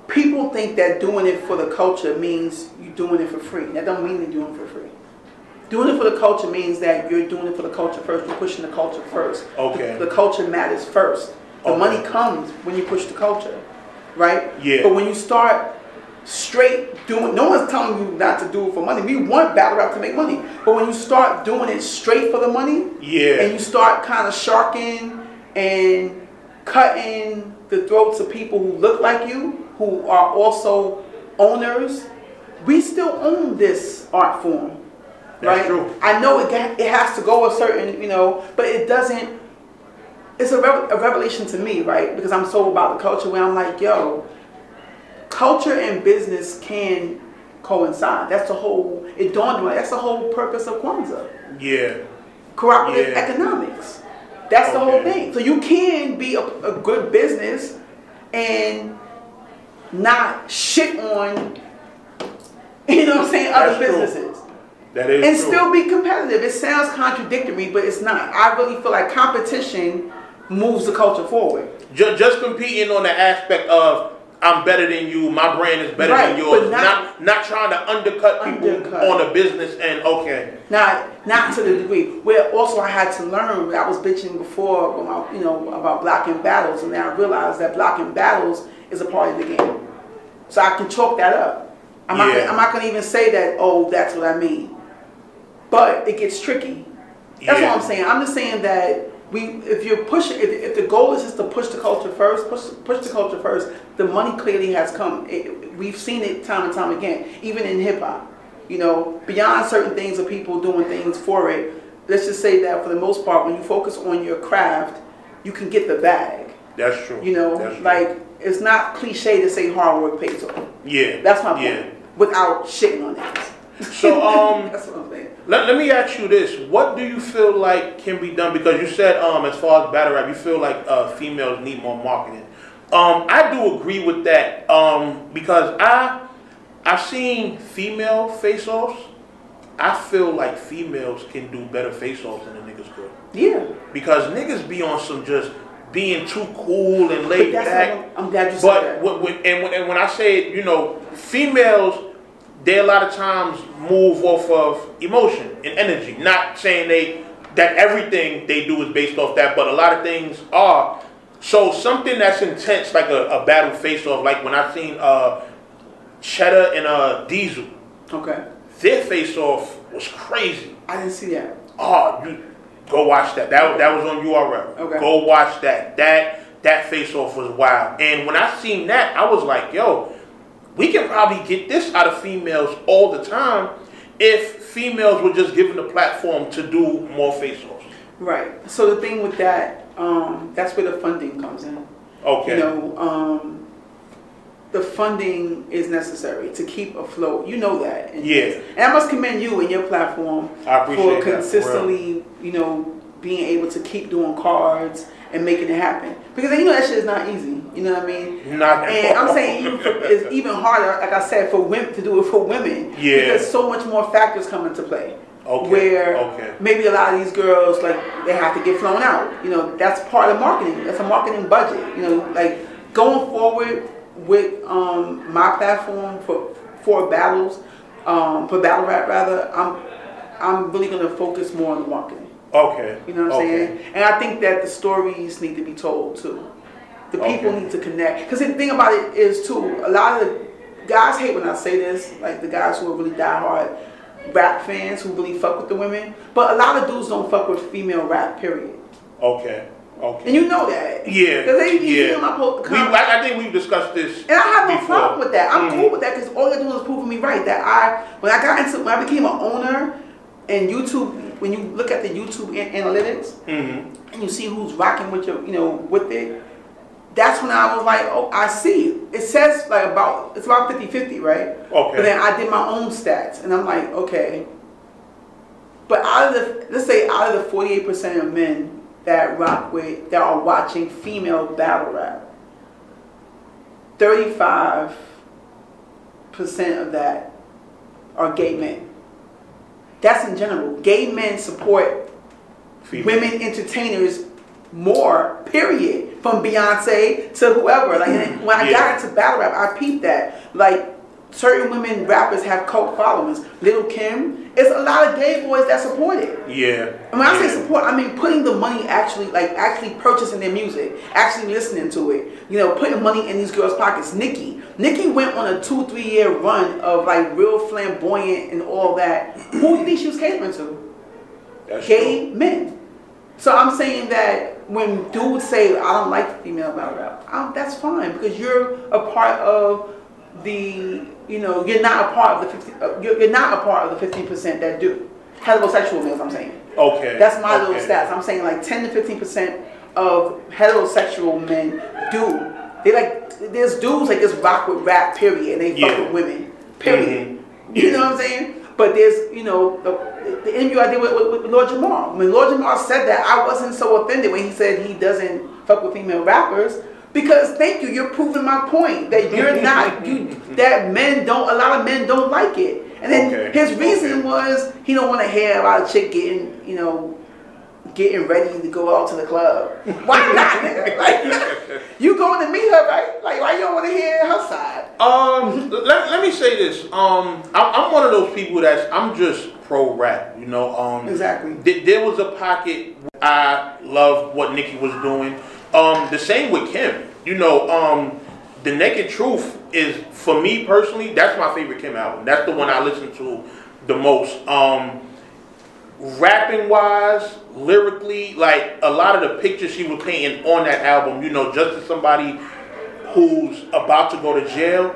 People think that doing it for the culture means you're doing it for free. That don't mean you're doing it for free. Doing it for the culture means that you're doing it for the culture first. You're pushing the culture first. Okay. The, the culture matters first. The Okay. money comes when you push the culture, right? Yeah. But when you start straight doing, no one's telling you not to do it for money. We want battle rap to make money, but when you start doing it straight for the money, Yeah. and you start kind of sharking and cutting the throats of people who look like you, who are also owners, we still own this art form, That's right? true. I know it got, it has to go a certain, you know, but it doesn't. It's a, rev- a revelation to me, right? Because I'm so about the culture where I'm like, yo, culture and business can coincide. That's the whole. It dawned on me. That's the whole purpose of Kwanzaa yeah. cooperative Yeah. economics. That's the whole thing. So you can be a, a good business and not shit on, you know what I'm saying, other That's true. That is And true. still be competitive. It sounds contradictory, but it's not. I really feel like competition moves the culture forward. just, just competing on the aspect of I'm better than you, my brand is better Right, than yours. Not, not- not trying to undercut people Undercut. on a business and okay. Not not to the degree where also I had to learn. I was bitching before about you know about blocking battles, and now I realized that blocking battles is a part of the game. So I can chalk that up. I'm Yeah. gonna, I'm not gonna even say that. Oh, that's what I mean. But it gets tricky. That's Yeah. what I'm saying. I'm just saying that we, if you're pushing, if, if the goal is just to push the culture first, push push the culture first. The money clearly has come. It, we've seen it time and time again, even in hip hop. You know, beyond certain things of people doing things for it. Let's just say that for the most part, when you focus on your craft, you can get the bag. That's true. You know, true. like it's not cliche to say hard work pays off. yeah. That's my point. Yeah. Without shitting on it. So um. That's what I'm saying. Let, let me ask you this: What do you feel like can be done? Because you said, um, as far as battle rap, you feel like uh, females need more marketing. Um, I do agree with that. Um, because I, I've seen female face-offs. I feel like females can do better face-offs than the niggas could. Yeah. Because niggas be on some just being too cool and laid back. I'm, I'm glad you said But that. when, when, and, when, and when I say, you know, females, they a lot of times move off of emotion and energy. Not saying they that everything they do is based off that, but a lot of things are. So something that's intense, like a, a battle face off, like when I seen uh, Cheddar and uh, Diesel, Okay. their face off was crazy. I didn't see that. Oh, you go watch that. That that was on URL. Okay. Go watch that. That that face off was wild. And when I seen that, I was like, yo, we can probably get this out of females all the time if females were just given the platform to do more face offs. Right. So the thing with that, um, that's where the funding comes in. Okay. You know, um, the funding is necessary to keep afloat. You know that. And, Yeah. And I must commend you and your platform for that, consistently, you know, being able to keep doing cards and making it happen. Because you know that shit is not easy. You know what I mean? Not at And. I'm saying even for, it's even harder, like I said, for women to do it for women. Yeah. Because so much more factors come into play. Okay, Where okay. maybe a lot of these girls like they have to get flown out. You know, that's part of marketing. That's a marketing budget. You know, like going forward with um, my platform for for battles, um, for battle rap rather, I'm I'm really gonna focus more on the marketing. Okay. You know what I'm okay. saying? And I think that the stories need to be told too. The people Okay. need to connect. Because the thing about it is too, a lot of the guys hate when I say this, like the guys who are really diehard. rap fans who really fuck with the women, but a lot of dudes don't fuck with female rap. Period. Okay. Okay. And you know that. yeah. Because they you yeah. my po- we, I, I think we've discussed this. And I have no before. problem with that. I'm Mhm. cool with that because all you're doing is proving me right. That I, when I got into, when I became an owner, and YouTube, when you look at the YouTube an- analytics Mhm. and you see who's rocking with your, you know, with it, that's when I was like, oh, I see. It says like about, it's about 50-50, right? Okay. But then I did my own stats, and I'm like, okay. But out of the, let's say out of the 48% of men that rock with, that are watching female battle rap, 35% of that are gay men. That's in general. Gay men support Female. women entertainers more, period. From Beyonce to whoever. Like mm-hmm. when I Yeah. got into battle rap, I peeped that. Like certain women rappers have cult followings. Lil' Kim, it's a lot of gay boys that support it. Yeah. And when I say support, I mean putting the money actually, like actually purchasing their music, actually listening to it. You know, putting money in these girls' pockets. Nicki, Nicki went on a two, three year run of like real flamboyant and all that. Who do you think she was catering to? That's gay true. men. So I'm saying that when dudes say I don't like female battle rap, um, that's fine because you're a part of the, you know, you're not a part of the 50, uh, you're, you're not a part of the 15% that do heterosexual males. I'm saying Okay. that's my little stats. I'm saying like 10 to 15% of heterosexual men do. They like there's dudes like this rock with rap period and they fuck with women period. Mhm. You Yeah. know what I'm saying? But there's, you know, the, the interview I did with, with, with Lord Jamar. When Lord Jamar said that, I wasn't so offended when he said he doesn't fuck with female rappers. Because thank you, you're proving my point that you're not you that men don't a lot of men don't like it. And then Okay, his reason okay. was he don't want to hear about a chick getting, you know, getting ready to go out to the club. Why not. Like you going to meet her, right? Like why you don't want to hear her side? Um, let, let me say this. Um, I'm, I'm one of those people that's I'm just pro rap. You know. Um, Exactly. th- there was a pocket. I loved what Nicki was doing. Um, the same with Kim. You know. Um, the Naked Truth is for me personally. That's my favorite Kim album. That's the one I listen to the most. Um, rapping wise, lyrically, like a lot of the pictures she was painting on that album, you know, just as somebody who's about to go to jail,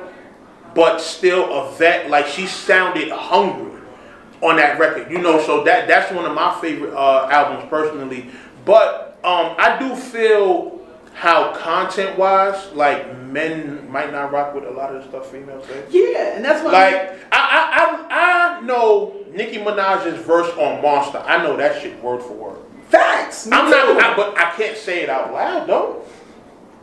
but still a vet, like she sounded hungry on that record, you know, so that that's one of my favorite uh, albums personally. But um, I do feel how content wise, like men might not rock with a lot of the stuff females say. Yeah, and that's what Like I, I, I, I know Nicki Minaj's verse on Monster. I know that shit word for word. facts. Me I'm too. not, I, but I can't say it out loud though,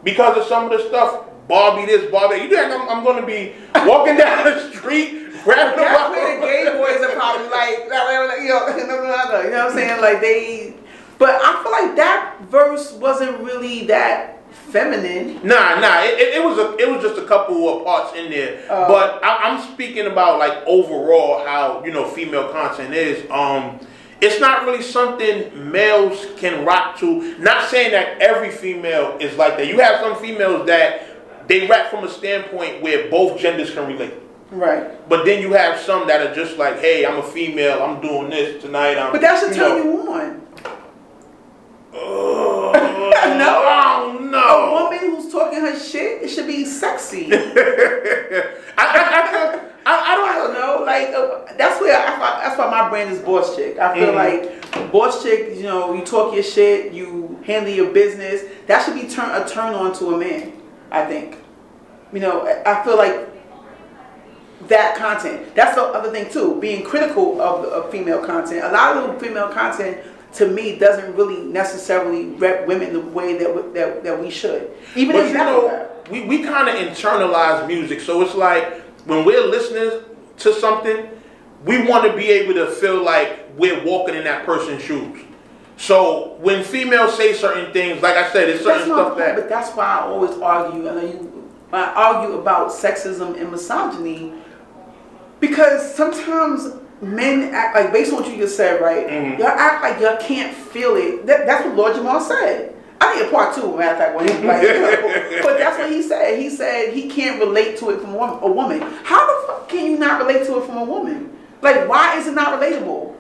because of some of the stuff. Barbie this, Barbie. You think I'm, I'm going to be walking down the street grabbing a That's rock- where the gay boys are probably like, you know, no, no, no, you know what I'm saying? Like they, but I feel like that verse wasn't really that feminine. Nah, nah. It, it, it was a, it was just a couple of parts in there. Oh. but I, I'm speaking about like overall how you know female content is. Um, it's not really something males can rock to. Not saying that every female is like that. You have some females that they rap from a standpoint where both genders can relate. Right. But then you have some that are just like, hey, I'm a female. I'm doing this tonight. I'm, But that should you know, you on. Oh, No. oh, A woman who's talking her shit, it should be sexy. I, I, I, I, don't I don't know, like uh, that's where I, that's why my brand is Bosschick. I feel Mhm. like Bosschick, you know, you talk your shit, you handle your business. That should be turn a turn on to a man. I think, you know, I I feel like that content. That's the other thing too. Being critical of, of female content. A lot of the female content to me doesn't really necessarily rep women the way that we, that, that we should. Even But if you know, we, we kind of internalize music, so it's like when we're listening to something, we want to be able to feel like we're walking in that person's shoes. So when females say certain things, like I said, it's certain stuff point, that but that's why I always argue, and I argue about sexism and misogyny, because sometimes men act like, based on what you just said, right? Mhm. Y'all act like y'all can't feel it. That, that's what Lord Jamar said. I need a part two, matter of fact, when he, like, but that's what he said. He said he can't relate to it from a woman. How the fuck can you not relate to it from a woman? Like, why is it not relatable?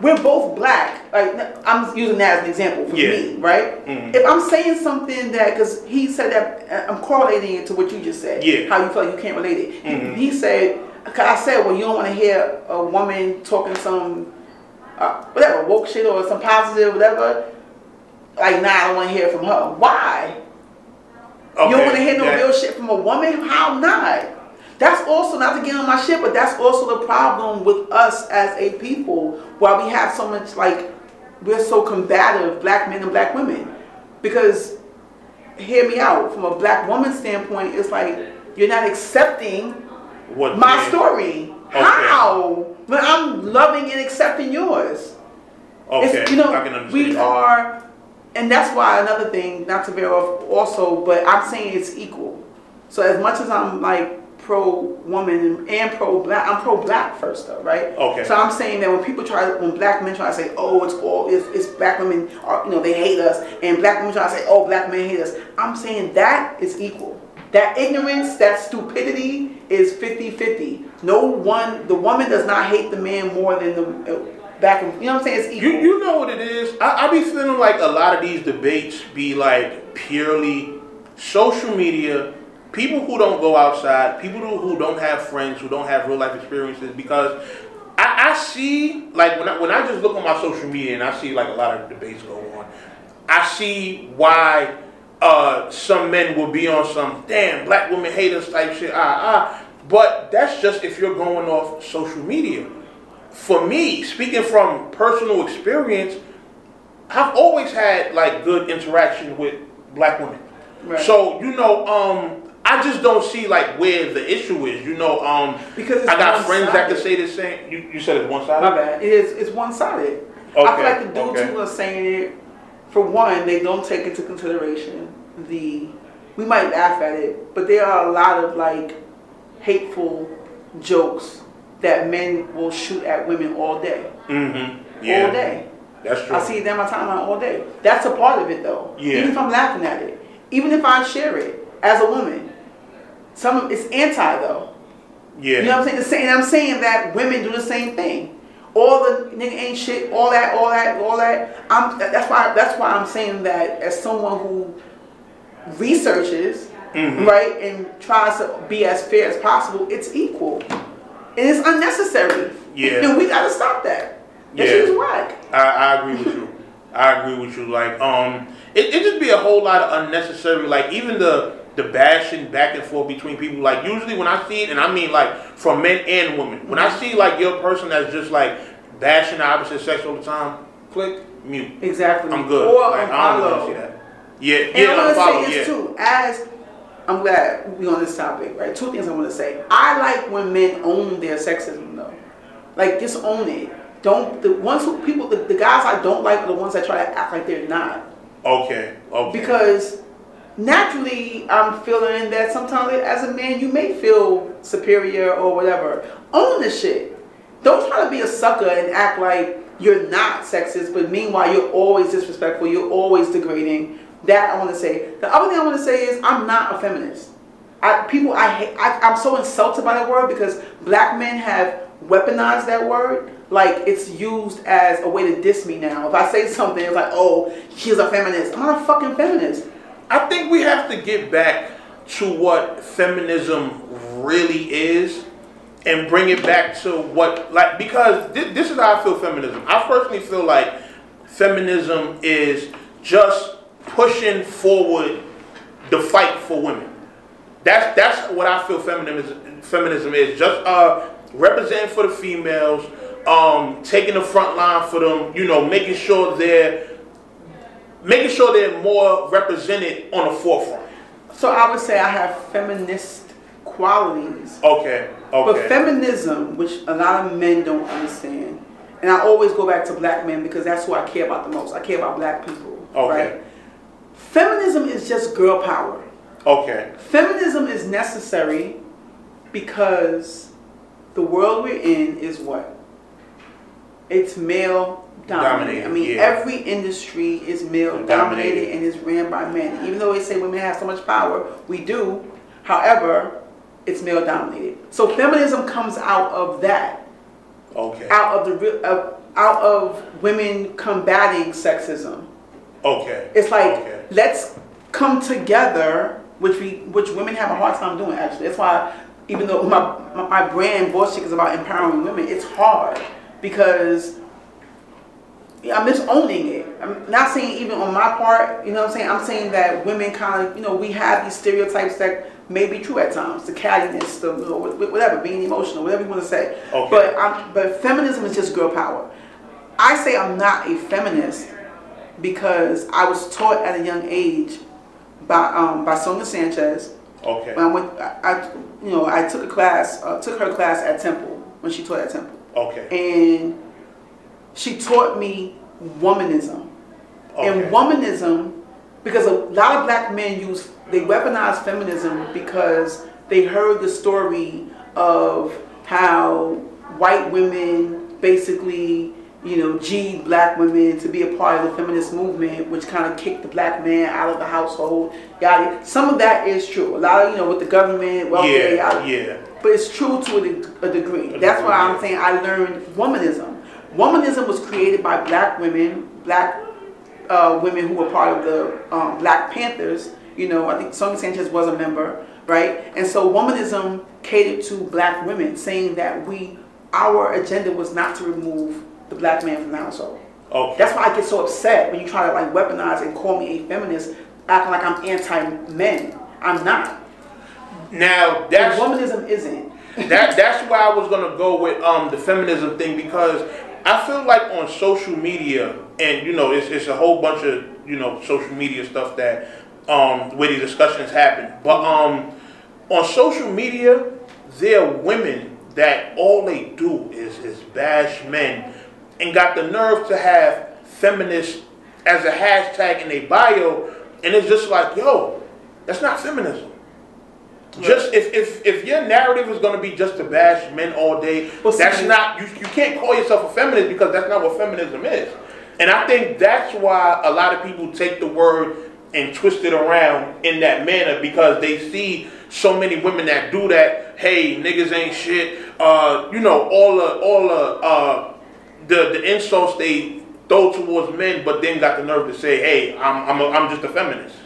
We're both black. Like, I'm using that as an example for Yeah. me, right? Mhm. If I'm saying something that, because he said that, uh, I'm correlating it to what you just said. Yeah. How you feel like you can't relate it. Mhm. He, said, cause I said, well, you don't want to hear a woman talking some, uh, whatever, woke shit or some positive, whatever. Like, nah, I don't want to hear from her. Why? Okay, You don't want to hear no that- real shit from a woman? How not? That's also not to get on my shit, but that's also the problem with us as a people. Why we have so much like we're so combative, black men and black women, because hear me out. From a black woman standpoint, it's like you're not accepting What my story. Okay. How? But I'm loving and accepting yours. Okay, It's, you know, we that. are, and that's why another thing, not to bear off also, but I'm saying it's equal. So as much as I'm like pro woman and pro black, I'm pro black first though, right? Okay. So I'm saying that when people try, when black men try to say, oh, it's all, it's, it's black women, are, you know, they hate us, and black women try to say, oh, black men hate us. I'm saying that is equal. That ignorance, that stupidity is 50-50. No one, the woman does not hate the man more than the uh, back. and- You know what I'm saying? It's equal. You, you know what it is? I, I be feeling like a lot of these debates be like purely social media, people who don't go outside, people who, who don't have friends, who don't have real life experiences. Because I, I see, like, when I, when I just look on my social media and I see like a lot of debates go on, I see why uh, some men will be on some damn black women hate us type shit. Ah, ah. But that's just if you're going off social media for me, speaking from personal experience, I've always had like good interaction with black women. Right. So you know, um, I just don't see like where the issue is. You know, um, Because it's I got friends that can say the same. You, you said it's one sided. My bad. It is. It's one sided. I feel like the dudes okay. who are saying it, for one, they don't take into consideration the. We might laugh at it, but there are a lot of like hateful jokes that men will shoot at women all day. Mm-hmm. Yeah, All day. that's true. I see it down my timeline all day. That's a part of it though. Yeah. Even if I'm laughing at it, even if I share it as a woman, some it's anti though. Yeah. You know what I'm saying? The same, I'm saying that women do the same thing. All the nigga ain't shit, all that, all that, all that. I'm, that's why that's why I'm saying that as someone who researches, Mhm. right, and tries to be as fair as possible, it's equal. And it's unnecessary. Yeah. And we gotta stop that. That Yeah. shit is whack. I, I agree with you. I agree with you. Like, um, it, it just be a whole lot of unnecessary, like even the the bashing back and forth between people. Like usually when I see it, and I mean like from men and women, when I see like your person that's just like bashing the opposite sex all the time, click mute. Exactly. I'm good. Or like, I don't want to see that. Yeah, And yeah, I'm gonna unfollow, say this yeah. too, as I'm glad we on this topic, right? Two things I want to say. I like when men own their sexism though. Like just own it. Don't the ones who people the, the guys I don't like are the ones that try to act like they're not. Okay, okay. Because naturally I'm feeling that sometimes as a man you may feel superior or whatever. Own the shit. Don't try to be a sucker and act like you're not sexist, but meanwhile you're always disrespectful, you're always degrading. That I want to say. The other thing I want to say is I'm not a feminist. I, people, I, I I'm so insulted by that word because black men have weaponized that word like it's used as a way to diss me now. If I say something, it's like, oh, she's a feminist. I'm not a fucking feminist. I think we have to get back to what feminism really is and bring it back to what like because thi- this is how I feel feminism. I personally feel like feminism is just pushing forward the fight for women. That's that's what I feel feminism feminism is. Just uh representing for the females, um, taking the front line for them, you know, making sure they're making sure they're more represented on the forefront. So I would say I have feminist qualities. Okay, Okay. But feminism, which a lot of men don't understand, and I always go back to black men because that's who I care about the most. I care about black people. Okay. Right? Feminism is just girl power. okay. Feminism is necessary because the world we're in is what? It's male dominated. I mean, yeah. every industry is male Dominated. dominated and is ran by men. Even though they say women have so much power, we do. However, it's male dominated. So feminism comes out of that. Okay. out of the uh, out of women combating sexism. Okay. It's like Okay. let's come together, which we which women have a hard time doing. Actually, that's why even though my my, brand Chick is about empowering women, it's hard because I'm just owning it. I'm not saying even on my part, you know what I'm saying? I'm saying that women kind of, you know, we have these stereotypes that may be true at times. The cattiness, the you know, whatever, being emotional, whatever you want to say. Okay. But I'm, but feminism is just girl power. I say I'm not a feminist because I was taught at a young age by um, by Sonia Sanchez. Okay. When I went, I, I you know I took a class, uh, took her class at Temple when she taught at Temple Okay. and she taught me womanism. Okay. And womanism, because a lot of black men use they weaponize feminism because they heard the story of how white women basically, you know, G black women to be a part of the feminist movement, which kind of kicked the black man out of the household. Yada. Some of that is true. A lot of you know with the government, welfare, Yeah. yada Yeah. but it's true to a, de- a degree. A That's degree, why I'm yeah. saying I learned womanism. Womanism was created by black women, black uh, women who were part of the um, Black Panthers. You know, I think Sonia Sanchez was a member, right? And so womanism catered to black women, saying that we, our agenda was not to remove the black man from the household. Okay. That's why I get so upset when you try to like weaponize and call me a feminist, acting like I'm anti-men. I'm not. now that's womanism isn't. that that's why I was gonna go with um the feminism thing because I feel like on social media and you know it's it's a whole bunch of you know social media stuff that um where these discussions happen. But um on social media there are women that all they do is is bash men and got the nerve to have feminist as a hashtag in their bio and it's just like yo that's not feminism. Just if, if if your narrative is going to be just to bash men all day, Well, see- that's not you. You can't call yourself a feminist because that's not what feminism is. And I think that's why a lot of people take the word and twist it around in that manner because they see so many women that do that. Hey, niggas ain't shit. Uh, you know all the all the uh, the the insults they throw towards men, but then got the nerve to say, hey, I'm I'm a, I'm just a feminist.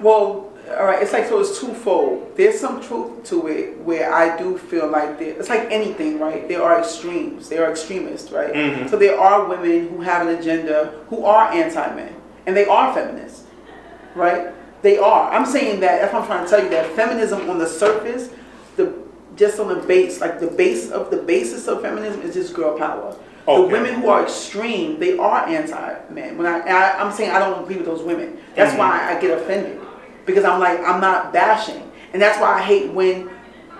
Well, all right. It's like so. It's twofold. There's some truth to it where I do feel like there. It's like anything, right? There are extremes. There are extremists, right? Mhm. So there are women who have an agenda who are anti-men and they are feminists, right? They are. I'm saying that. That's what I'm trying to tell you. That feminism on the surface, the just on the base, like the base of the basis of feminism is just girl power. Okay. The women who are extreme, they are anti-men. When I, I, I'm saying I don't agree with those women. That's Mhm. why I get offended because I'm like I'm not bashing, and that's why I hate when.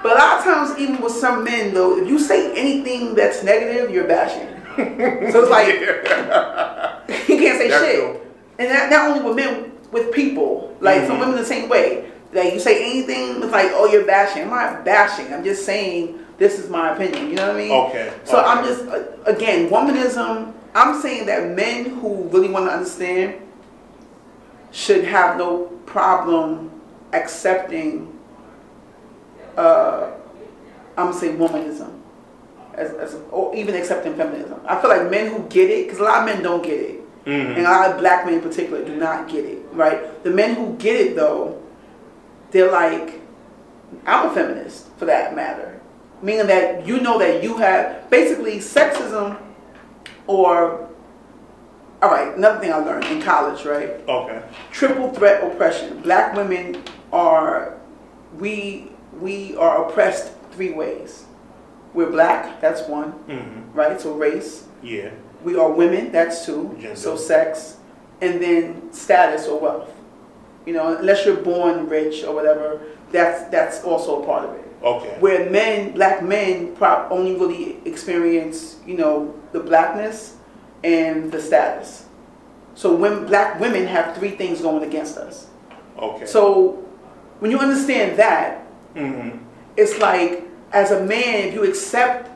But a lot of times, even with some men, though, if you say anything that's negative, you're bashing. so it's like you can't say That's shit. true. And that, not only with men, with people. Like some Mhm. women the same way. Like you say anything, it's like, oh, you're bashing. I'm not bashing. I'm just saying this is my opinion. You know what I mean? Okay, So okay. I'm just again, womanism. I'm saying that men who really want to understand should have no problem accepting. Uh, I'm gonna say womanism, as, as or even accepting feminism. I feel like men who get it, because a lot of men don't get it, Mhm. and a lot of black men in particular do not get it. Right? The men who get it though, they're like, I'm a feminist for that matter, meaning that you know that you have basically sexism, or all right. Another thing I learned in college, right? Okay. triple threat oppression. Black women are we we are oppressed three ways. We're black, that's one, Mm-hmm. right? So race. Yeah. We are women, that's two. Gender. So sex, and then status or wealth. You know, unless you're born rich or whatever, that's that's also a part of it. Okay. Where men, black men, prop only really experience, you know, the blackness and the status. So when black women have three things going against us. Okay. So when you understand that, Mm-hmm. it's like as a man, if you accept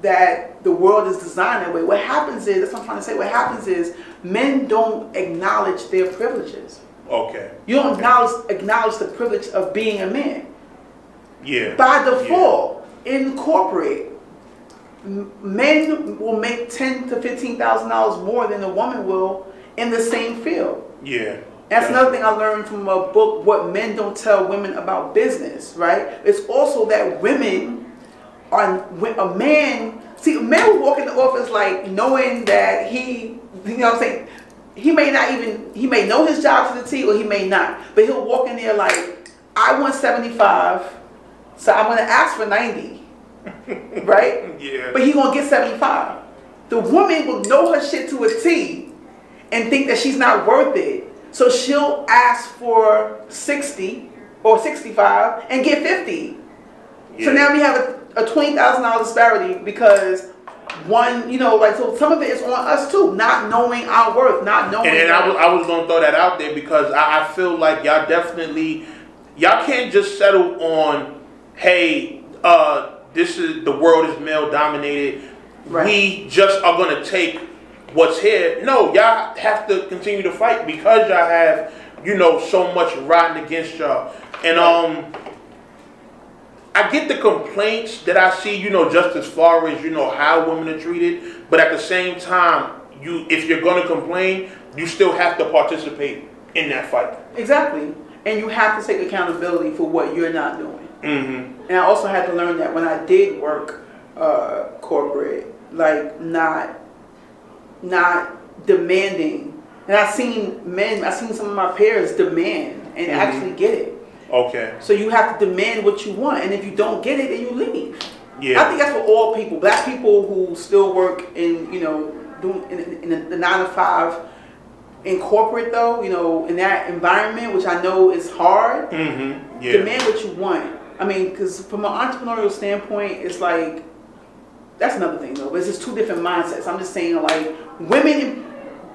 that the world is designed that way, what happens is that's what I'm trying to say. What happens is men don't acknowledge their privileges. Okay. You don't Okay. acknowledge acknowledge the privilege of being a man. Yeah. By default, incorporate m- men will make ten to fifteen thousand dollars more than a woman will in the same field. Yeah. That's another thing I learned from a book, What Men Don't Tell Women About Business, right? It's also that women are, when a man, see, a man will walk in the office like knowing that he, you know what I'm saying? He may not even, he may know his job to the T or he may not, but he'll walk in there like, I want 75, so I'm gonna ask for 90, right? Yeah. But he gonna get 75. The woman will know her shit to a T and think that she's not worth it. So she'll ask for 60 or 65 and get 50. So now we have a, a $20,000 disparity because one, you know, like, so some of it is on us too, not knowing our worth, not knowing. And that- I was, I was gonna throw that out there because I, I feel like y'all definitely y'all can't just settle on hey uh this is the world is male dominated Right. we just are gonna take what's here no y'all have to continue to fight because y'all have you know so much rotten against y'all and um I get the complaints that I see, you know, just as far as you know how women are treated, but at the same time, you if you're gonna complain, you still have to participate in that fight. Exactly. And you have to take accountability for what you're not doing. Mm-hmm. And I also had to learn that when I did work uh, corporate, like not not demanding. And I've seen men, I've seen some of my peers demand and Mhm. actually get it. Okay. So you have to demand what you want, and if you don't get it, then you leave. Yeah. I think that's for all people. Black people who still work in, you know, doing in, in the, the nine to five in corporate though, you know, in that environment, which I know is hard. Mm-hmm. Yeah. Demand what you want. I mean, because from an entrepreneurial standpoint, it's like that's another thing though. But it's just two different mindsets. I'm just saying, like women in,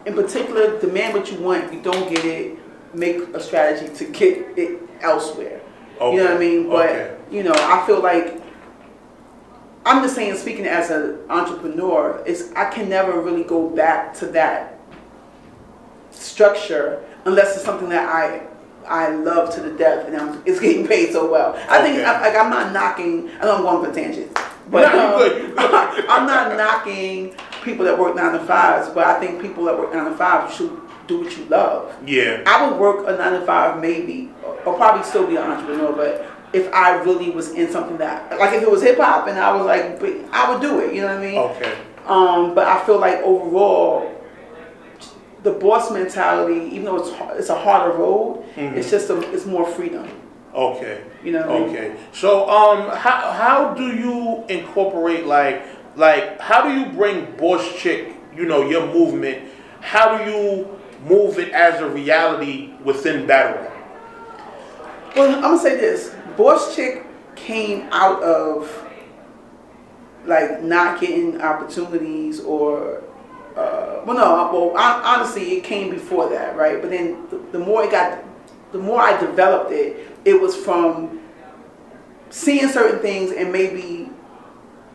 in particular demand what you want. If you don't get it, make a strategy to get it elsewhere. You know what I mean? But okay. you know, I feel like I'm just saying, speaking as an entrepreneur, is I can never really go back to that structure unless it's something that I I love to the death and I'm, it's getting paid so well. I think I, like I'm not knocking. I know I'm going for tangents, but No, um, good, you good. I'm not knocking people that work nine to fives. But I think people that work nine to five should do what you love. Yeah. I would work a nine to five maybe, or, or probably still be an entrepreneur, but if I really was in something that, like if it was hip hop and I was like, I would do it, you know what I mean? Okay. Um, but I feel like overall, the boss mentality, even though it's it's a harder road, Mhm. it's just a, it's more freedom. Okay. You know what I mean? Okay. So um how how do you incorporate like like how do you bring Boss Chick, you know, your movement, how do you move it as a reality within battle? Well, I'm gonna say this: Bosschick came out of like not getting opportunities or. Uh, well, no. Well, hon- honestly, it came before that, right? But then the, the more it got, the more I developed it, it was from seeing certain things and maybe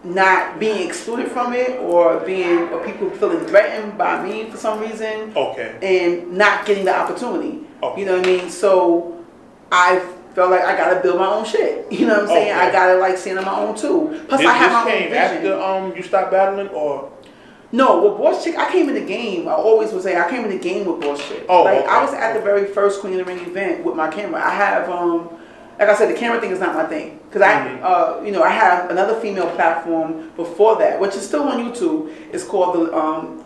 not being excluded from it or being or people feeling threatened by me for some reason Okay. and not getting the opportunity. Okay. You know what I mean? So I felt like I gotta build my own shit. You know what I'm saying? Okay. I gotta like stand on my own too. Plus this I have my own came vision. after um you stopped battling or No, with Bosschick, I came in the game. I always would say I came in the game with Bosschick. Oh, like okay. I was at the very first Queen of the Ring event with my camera. I have um like I said, the camera thing is not my thing because I, Mhm. uh, you know, I have another female platform before that, which is still on YouTube. It's called the um,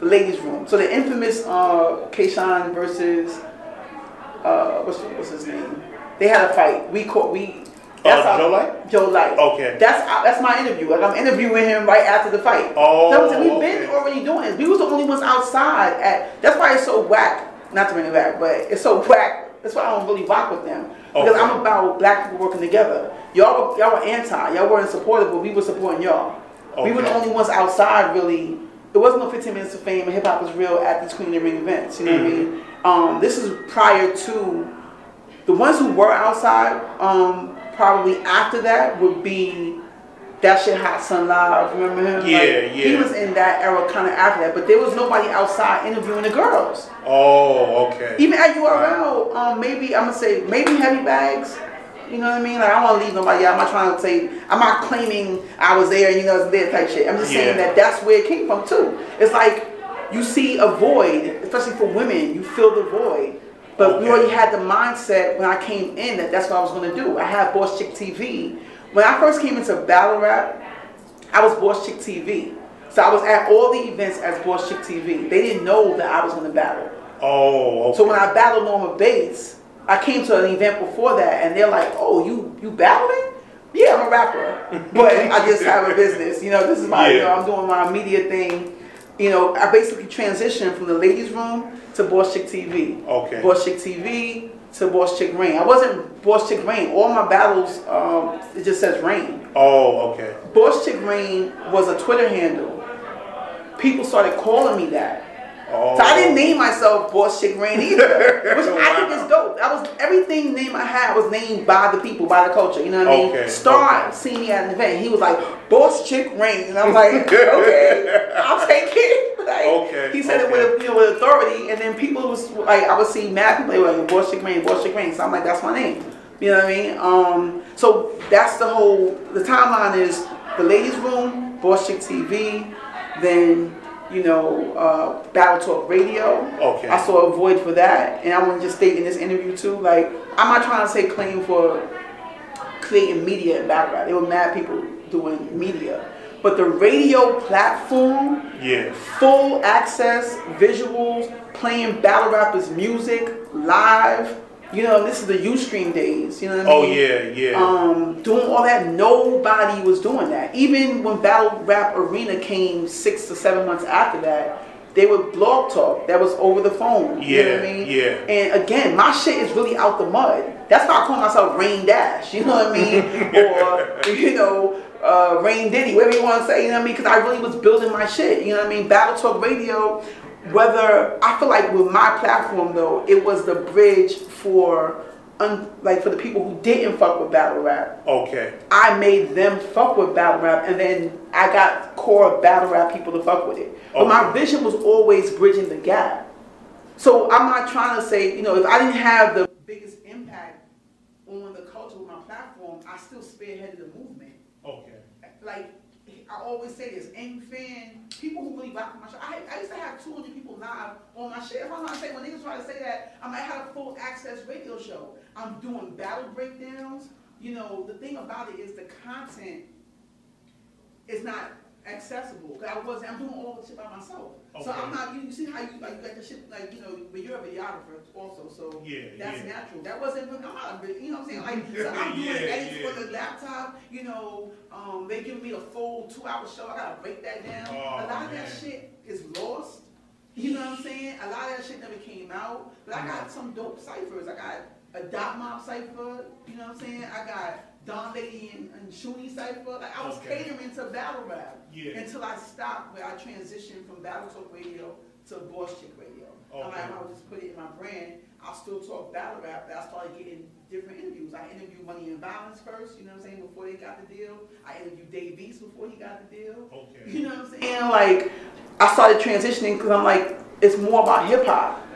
the Ladies Room. So the infamous uh, Kayshawn versus uh, what's what's his name? They had a fight. We caught we. Uh, how- Joe Light? Joe Light. Okay. That's that's my interview. Like I'm interviewing him right after the fight. Oh, So we've been okay. already doing this. We was the only ones outside at. That's why it's so whack. Not to bring it back, but it's so whack. That's why I don't really rock with them because Okay. I'm about black people working together. Y'all were, y'all were anti. Y'all weren't supportive, but we were supporting y'all. Okay. We were the only ones outside really. It wasn't no 15 minutes of fame, hip hop was real at the Queen of the Ring events. You know what I Mm-hmm. mean? Um, this is prior to the ones who were outside. Um, probably after that would be that shit hot Sun live. Remember him? Yeah, He yeah. was in that era kind of after that, but there was nobody outside interviewing the girls. Oh, okay. Even at URL, um, maybe I'm gonna say maybe heavy bags, You know what I mean? Like I don't want to leave nobody out. I'm not trying to say I'm not claiming I was there. You know, it's there type shit. I'm just saying that that's where it came from too. It's like you see a void, especially for women. You fill the void. But we Okay. already had the mindset when I came in that that's what I was gonna do. I had Bosschick TV. When I first came into battle rap, I was Bosschick TV. So I was at all the events as Bosschick TV. They didn't know that I was gonna battle. Oh, okay. So when I battled Norma Bates, I came to an event before that, and they're like, "Oh, you you battling? Yeah, I'm a rapper, but I just have a business. You know, this is my you know I'm doing my media thing. You know, I basically transitioned from the ladies' room to Bosschick TV. Okay. Bosschick TV to Bosschick Raine. I wasn't Bosschick Raine. All my battles, um, it just says Raine. oh, okay. Bosschick Raine was a Twitter handle. People started calling me that. Oh. So I didn't name myself Bosschick Raine either, which I think is dope. That was everything name I had was named by the people, by the culture. You know what I mean? Okay, Star okay. seen me at an event. He was like Bosschick Raine, and I'm like, okay, I'll take it. Like, Okay, He said okay. it with you know with authority, and then people was like, I would see mad people they were like Bosschick Raine, Boss Chick Rain. So I'm like, that's my name. You know what I mean? Um, so that's the whole. The timeline is the ladies' room, Bosschick TV, then you know uh, Battle Talk Radio. Okay. I saw a void for that, and I want to just state in this interview too, like I'm not trying to say claim for creating media in battle rap. There were mad people doing media, but the radio platform Yeah. full access, visuals, playing battle rappers' music live. You know, this is the Ustream days. You know what I mean? Oh yeah, yeah. Um, doing all that, nobody was doing that. Even when Battle Rap Arena came six to seven months after that, they would blog talk. That was over the phone. you know what I Yeah, mean? yeah. And again, my shit is really out the mud. That's why I call myself Raine Dash. You know what I mean? or you know, uh, Raine Diddy, whatever you want to say. You know what I mean? Because I really was building my shit. You know what I mean? Battle Talk Radio. Whether I feel like with my platform though, it was the bridge for. Un, like for the people who didn't fuck with battle rap, okay. I made them fuck with battle rap, and then I got core battle rap people to fuck with it. But my vision was always bridging the gap. So I'm not trying to say, you know, if I didn't have the biggest impact on the culture with my platform, I still spearheaded the movement. Okay. Like I always say this, any fan, people who really rock my show. I, I used to have 200 people live on my shit. If I'm not saying when niggas try to say that, I might have a full access radio show. I'm doing battle breakdowns. You know, the thing about it is the content is not accessible. 'Cause I was I'm doing all the shit by myself. Okay. So I'm not. You, you see how you like you got the shit like you know, but you're a videographer also. So Yeah, that's yeah. natural. That wasn't. I'm not. You know what I'm saying? Like so I'm doing Yeah, edits yeah. for the laptop. You know, um, they give me a full two hour show. I gotta break that down. Oh, a lot of that shit is lost. You know what I'm saying? A lot of that shit never came out. But I got some dope ciphers. I got a Dot Mob cipher. You know what I'm saying? I got Don Lady and, and Shuni cipher. Like I was Okay. catering to battle rap Yeah. until I stopped where I transitioned from Battle Talk Radio to Bosschick Radio. Okay. I would just put it in my brand. I'll still talk battle rap, but I started getting different interviews. I interviewed Money and Violence first, you know what I'm saying, before they got the deal. I interviewed Dave East before he got the deal. Okay. You know what I'm saying? Like, I started transitioning because I'm like, it's more about hip hop.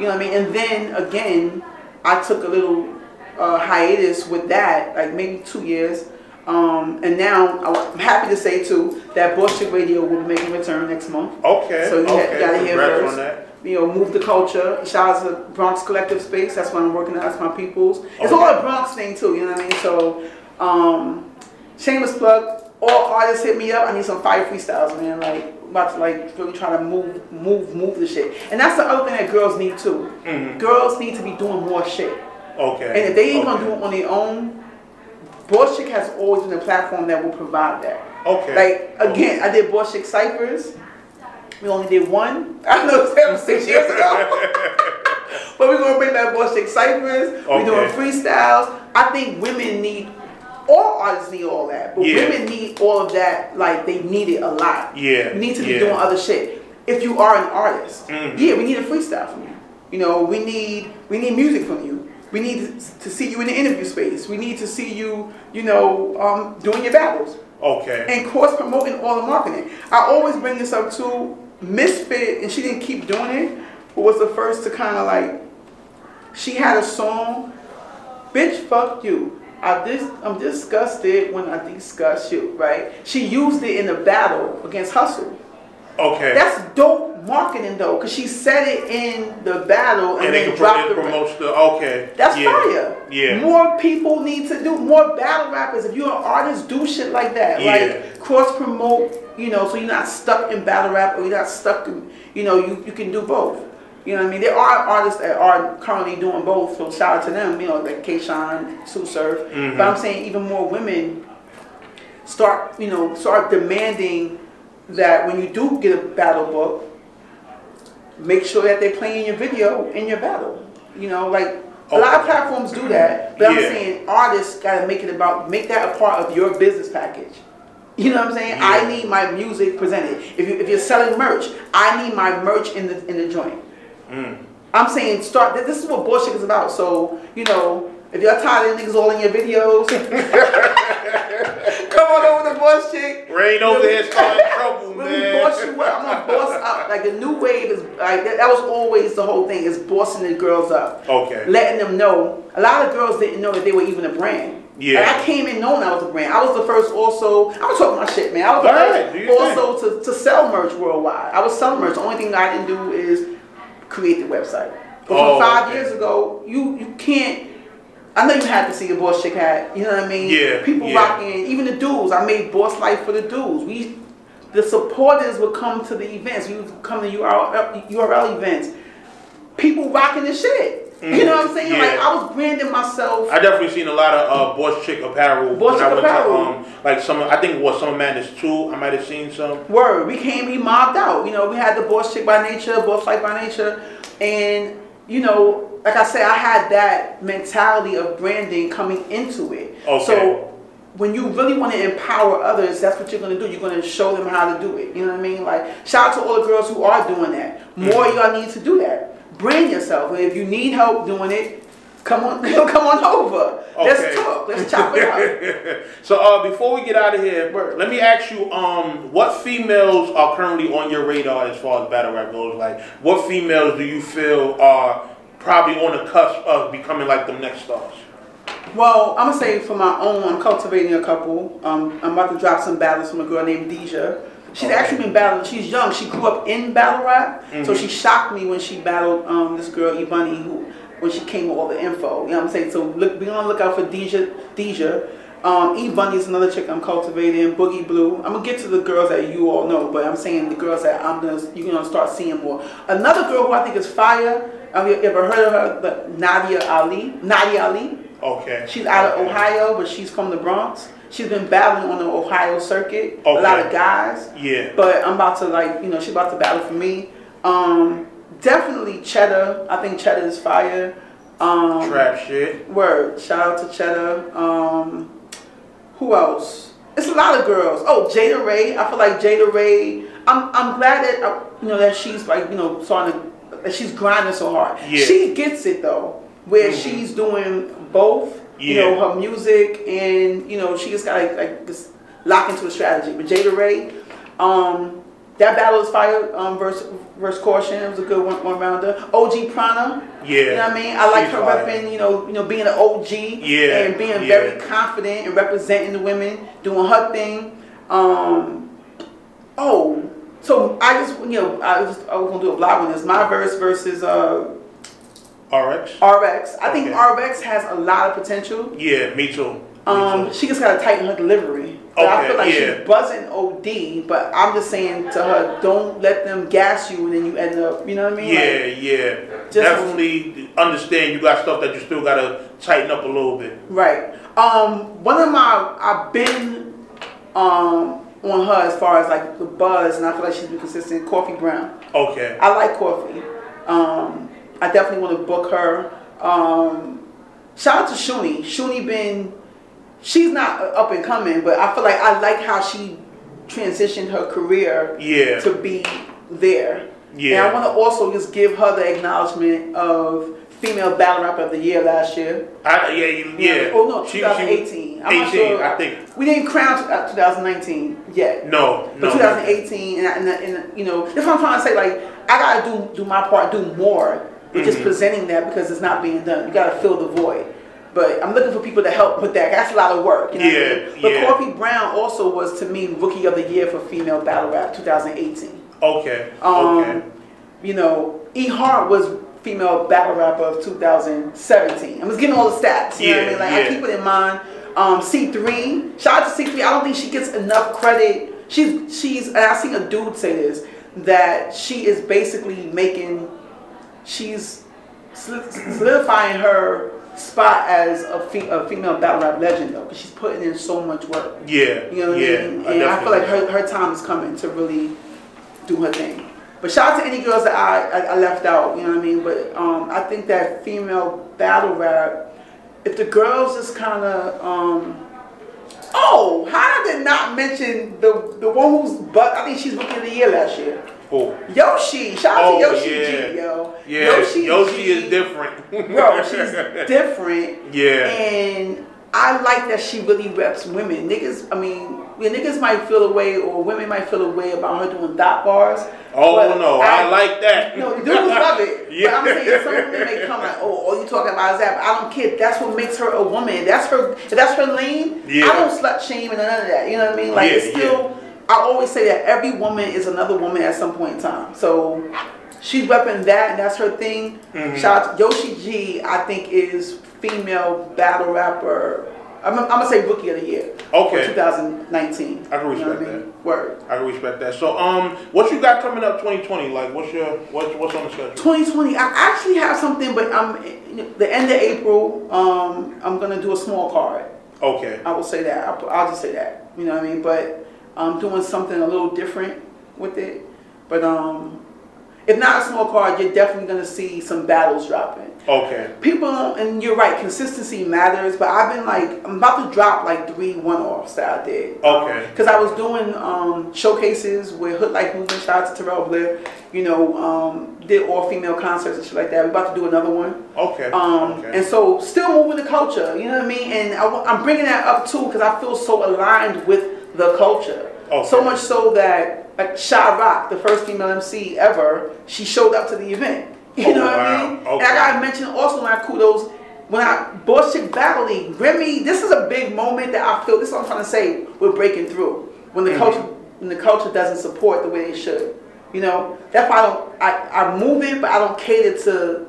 You know what I mean? And then again, I took a little uh, hiatus with that, like maybe two years. Um, and now I'm happy to say too that Chick Radio will be making a return next month. Okay. So you okay. gotta hear Congrats first. on that. You know, move the culture. Shout out to Bronx Collective Space. That's what I'm working at. That's my peoples. It's all a Bronx thing too. You know what I mean? So, um, shameless plug. All artists hit me up. I need some fire freestyles, man. Like about to like really try to move, move, move the shit. And that's the other thing that girls need too. Mhm. Girls need to be doing more shit. Okay. And if they ain't okay. gonna do it on their own, Chick has always been a platform that will provide that. Okay. Like again, I did Bosschick Cyphers. We only did one. I know that was six years ago. but we're gonna bring back Bosschick Cyphers. We're doing freestyles. I think women need all artists need all that. But Yeah. women need all of that, like they need it a lot. Yeah, You need to be yeah. doing other shit. If you are an artist, Mhm. yeah, we need a freestyle from you. You know, we need we need music from you. We need to see you in the interview space. We need to see you, you know, um, doing your battles Okay. and cross promoting all the marketing. I always bring this up to Misfit, and she didn't keep doing it, but was the first to kind of like. She had a song, "Bitch Fuck You." I dis- I'm disgusted when I discuss you, right? She used it in a battle against Hustle. Okay. That's dope marketing though, because she said it in the battle and, and they then pro- dropped the promotes the okay. That's yeah. fire. Yeah. More people need to do more battle rappers. If you're an artist, do shit like that. Yeah. Like cross promote, you know, so you're not stuck in battle rap or you're not stuck in, you know, you, you can do both. You know what I mean? There are artists that are currently doing both, so shout out to them, you know, like Kayshawn, Sue Surf. Mm-hmm. But I'm saying even more women start, you know, start demanding that when you do get a battle book, make sure that they play in your video in your battle. You know, like a lot of platforms do that, but I'm saying artists gotta make it about make that a part of your business package. You know what I'm saying? Yeah. I need my music presented. If you if you're selling merch, I need my merch in the in the joint. Mm. I'm saying start. This is what bullshit is about. So you know, if you're tired of niggas all in your videos, come on over to Bosschick. Rain over here starting trouble, Let me man. boss you up. I'm gonna boss up. Like the new wave is like that, that was always the whole thing is bossing the girls up. Okay. Letting them know. A lot of girls didn't know that they were even a brand. Yeah. Like, I came in knowing I was a brand. I was the first also. I was talking my shit, man. I was Go the first your also to, to sell merch worldwide. I was selling merch. The only thing I didn't do is create the website. But Oh, from five okay. years ago, you you can't. I know you had to see a boss chick hat. You know what I mean? Yeah, People yeah. rocking. Even the dudes. I made boss life for the dudes. We the supporters would come to the events. We would come to URL, URL events. People rocking the shit. You know what I'm saying? Yeah. Like I was branding myself. I definitely seen a lot of uh, Bosschick apparel. Bosschick went to, apparel. um, like some, I think what Summer Madness two. I might have seen some. Word. We came, we mobbed out. You know, we had the boss chick by nature, boss life by nature. And, you know, like I said, I had that mentality of branding coming into it. Okay. So when you really want to empower others, that's what you're going to do. You're going to show them how to do it. You know what I mean? Like, shout out to all the girls who are doing that. More Mhm. y'all need to do that. Brand yourself. And if you need help doing it, come on, come on over. Okay. Let's talk. Let's chop it up. so uh, before we get out of here, Word. let me ask you, um, what females are currently on your radar as far as battle rap goes? Like, what females do you feel are probably on the cusp of becoming like the next stars? Well, I'm gonna say for my own, I'm cultivating a couple. Um, I'm about to drop some battles from a girl named Deja. She's Okay. actually been battling. She's young. She grew up in battle rap, so Mhm. she shocked me when she battled um, this girl Ebony, who when she came with all the info. You know what I'm saying? So look, be on the lookout for Deja. Deja. Um, E Bunny is another chick I'm cultivating. Boogie Blue. I'm gonna get to the girls that you all know, but I'm saying the girls that I'm gonna you're gonna start seeing more. Another girl who I think is fire. Have you ever heard of her? The Nadia Ali. Nadia Ali. Okay. She's out of Ohio, but she's from the Bronx. She's been battling on the Ohio circuit. Okay. A lot of guys. Yeah. But I'm about to like, you know, she's about to battle for me. Um, definitely Cheddar. I think Cheddar is fire. Um, Trap shit. Word. Shout out to Cheddar. Um, who else? It's a lot of girls. Oh, Jada Ray. I feel like Jada Ray. I'm I'm glad that uh, you know that she's like you know starting to, that she's grinding so hard. Yeah. She gets it though, where Mhm. she's doing both. You know her music and you know she just got like, like this lock into a strategy. But Jada Ray, um, that battle is fire um, versus versus caution. It was a good one, one rounder. OG Prana. Yeah. You know what I mean? I like her fire. repping, you know, you know, being an OG Yeah, and being yeah. very confident and representing the women, doing her thing. Um, oh, so I just, you know, I was, I was gonna do a blog on this. My verse versus uh, RX. RX. I think Okay. RX has a lot of potential. Yeah, me too. Me Um, too. she just gotta tighten her delivery. But I feel like yeah. she's buzzing OD, but I'm just saying to her, don't let them gas you and then you end up, you know what I mean? Yeah, Like, yeah. just- Definitely understand you got stuff that you still gotta tighten up a little bit. Right. Um, one of my I've been um on her as far as like the buzz, and I feel like she's been consistent. Coffee Brown. Okay. I like Coffee. Um, I definitely want to book her. Um, shout out to Shuni. Shuni been, she's not up and coming, but I feel like I like how she transitioned her career Yeah. to be there. Yeah. And I want to also just give her the acknowledgement of female battle rapper of the year last year. I, yeah, you- yeah. Oh no, She- she- 2018. I'm not 18, sure. I think. we didn't crown uh, 2019 yet. No, But no. 2018, and, and, and you know, that's what I'm trying to say. Like, I gotta do do my part, do more with just Mhm. presenting that because it's not being done. You gotta fill the void. But I'm looking for people to help with that. That's a lot of work. You know what I Yeah, mean? But yeah. Coffee Brown also was to me rookie of the year for female battle rap 2018. Okay. Um, okay. You know, E Hart was female battle rapper of 2017. I'm just getting all the stats. You know what I Yeah, mean? Like yeah. I keep it in mind. Um, C3, shout out to C3. I don't think she gets enough credit. She's she's. And I seen a dude say this that she is basically making. She's solidifying her spot as a, fe- a female battle rap legend though, because she's putting in so much work. Yeah. You know what yeah. I mean? And I feel like her, her time is coming to really do her thing. But shout out to any girls that I, I, I left out, you know what I mean? But um, I think that female battle rap, if the girls just kind of, um, oh, how did I not mention the the one who's, but I think she's rookie of the year last year. Oh. Yoshi, shout out Oh, to Yoshi yeah. G, yo. Yeah. Yoshi, Yoshi, G, is different. Bro, she's different. Yeah. And I like that she really reps women. Niggas, I mean, yeah, niggas might feel a way or women might feel a way about her doing dot bars. Oh no, I, like that. No, dudes love it. Yeah. But I'm saying some women may come like, oh, all you talking about is that. But I don't care. That's what makes her a woman. That's her. That's her lane. Yeah. I don't slut shame and none of that. You know what I mean? Like Yeah, it's still. I always say that every woman is another woman at some point in time. So she's repping that, and that's her thing. Mm-hmm. Shout out to Yoshi G. I think is female battle rapper. I'm, I'm gonna say rookie of the year. Okay. For 2019. I can You know respect I mean? Word. I can respect that. So, um, what you got coming up 2020? Like, what's your what's what's on the schedule? 2020. I actually have something, but I'm the end of April. Um, I'm gonna do a small card. Okay. I will say that. I'll, I'll just say that. You know what I mean? But I'm doing something a little different with it. But um, if not a small card, you're definitely gonna see some battles dropping. Okay. People and you're right, consistency matters. But I've been like, I'm about to drop like three one-offs that I did. Okay. Because I was doing um, showcases with Hood Life Movement, shout out to Terrell Blair. You know, um, did all female concerts and shit like that. We're about to do another one. Okay. Um, okay. And so, still moving the culture, you know what I mean? And I, am bringing that up too because I feel so aligned with the culture. Okay. So much so that, like, Sha-Rock, the first female MC ever, she showed up to the event. You Oh, know what wow. I mean? And I gotta mention also my kudos when I Bosschick Battle League, Grammy, this is a big moment that I feel, this is what I'm trying to say, we're breaking through. When the Mhm. culture when the culture doesn't support the way they should. You know? That's why I don't I, I move it, but I don't cater to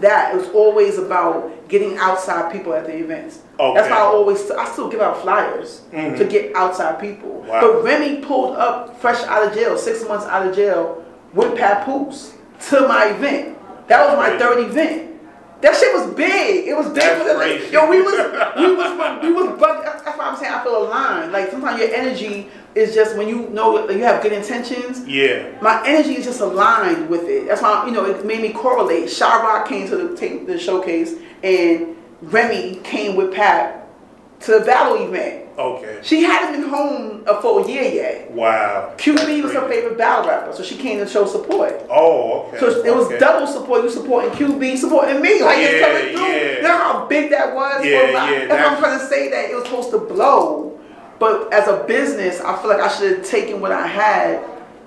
that. It was always about getting outside people at the events. That's why I always I still give out flyers Mhm. to get outside people. Wow. But Remy pulled up fresh out of jail, six months out of jail, with Papoose to my event. That was my third event. That shit was big. It was big. That's crazy. Yo, we was we was we was That's why I'm saying I feel aligned. Like sometimes your energy is just when you know you have good intentions. yeah. My energy is just aligned with it. That's why you know it made me correlate. Shy came to the take the showcase, and Remy came with Pat to the battle event. Okay. She hadn't been home a full year yet. Wow. QB was her favorite battle rapper, so she came to show support. Oh, okay. So it was okay. double support. You supporting QB, supporting me. Like Yeah, it's coming through. yeah. You know how big that was? Yeah, for yeah, That's what I'm trying to say that it was supposed to blow. But as a business, I feel like I should have taken what I had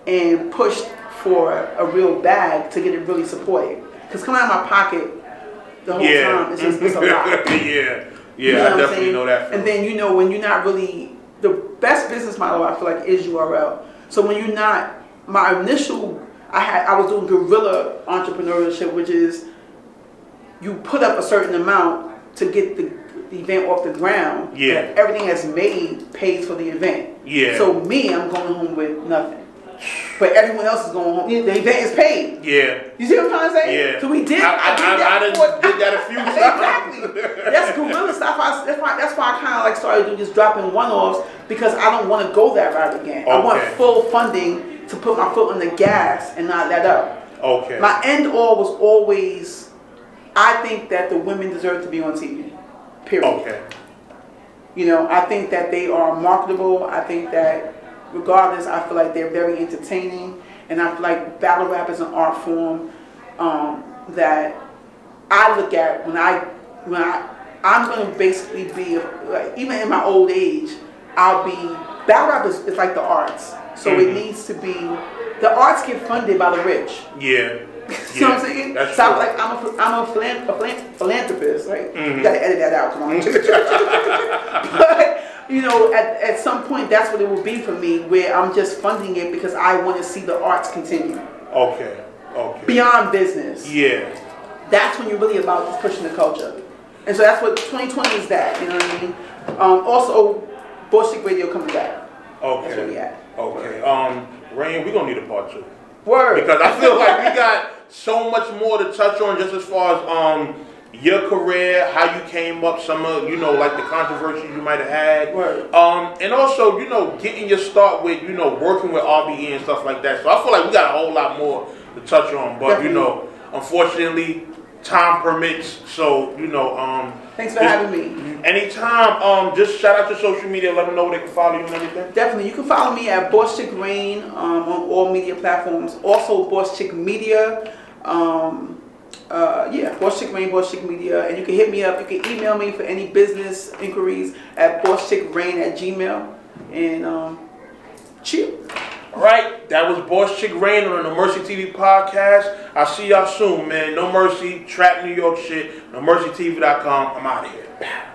and pushed for a real bag to get it really supported. Because coming out of my pocket the whole Yeah. time, it's just it's a lot. yeah. You Yeah. know I what I'm definitely saying? know that. And then you know when you're not really the best business model I feel like is URL. So when you're not my initial I had I was doing guerrilla entrepreneurship, which is you put up a certain amount to get the, the event off the ground. Yeah. and Everything that's made pays for the event. Yeah. So me, I'm going home with nothing. But everyone else is going home. The event is paid. yeah. You see what I'm trying to say? Yeah. So we did. I- I- did I- that I before- did that a few times. exactly. That's guerrilla stuff. I, that's why. That's why I kind of like started doing just dropping one-offs because I don't want to go that route again. Okay. I want full funding to put my foot on the gas and not let up. Okay. My end all was always, I think that the women deserve to be on TV. Period. okay. You know, I think that they are marketable. I think that regardless, I feel like they're very entertaining. And I feel like battle rap is an art form um, that I look at when I, when I, I'm going to basically be, like, even in my old age, I'll be, battle rap is, is like the arts. So it Mhm. needs to be, the arts get funded by the rich. Yeah. You know what I'm saying? that's Stop true. like I'm a I'm a, philan- a philan- philanthropist, right? Mm-hmm. You gotta edit that out, come on. but you know, at, at some point, that's what it will be for me, where I'm just funding it because I want to see the arts continue Okay. Okay. beyond business. Yeah. That's when you're really about just pushing the culture, and so that's what 2020 is. That you know what I mean. Um, also, Bosschick Radio coming back. Okay. That's where we at. Okay. Um, Raine, we're gonna need a part two. Word. Because I feel like we got so much more to touch on just as far as um your career, how you came up, some of you know, like the controversy you might have had. Word. Um, and also, you know, getting your start with, you know, working with RBE and stuff like that. So I feel like we got a whole lot more to touch on. But Definitely. you know, unfortunately, time permits. So, you know, um Thanks for just- having me. Anytime, um, just shout out your social media, let them know where they can follow you and everything. Definitely. You can follow me at Bosschick Raine um, on all media platforms. Also, Bosschick Media. Um, uh, yeah, Bosschick Raine, Boss Chick Media. And you can hit me up. You can email me for any business inquiries at bosschickrain at gmail. And um, chill. All right, that was Bosschick Raine on the Mercy TV podcast. I'll see y'all soon, man. No Mercy, Trap New York shit, no NoMercyTV.com. I'm out of here.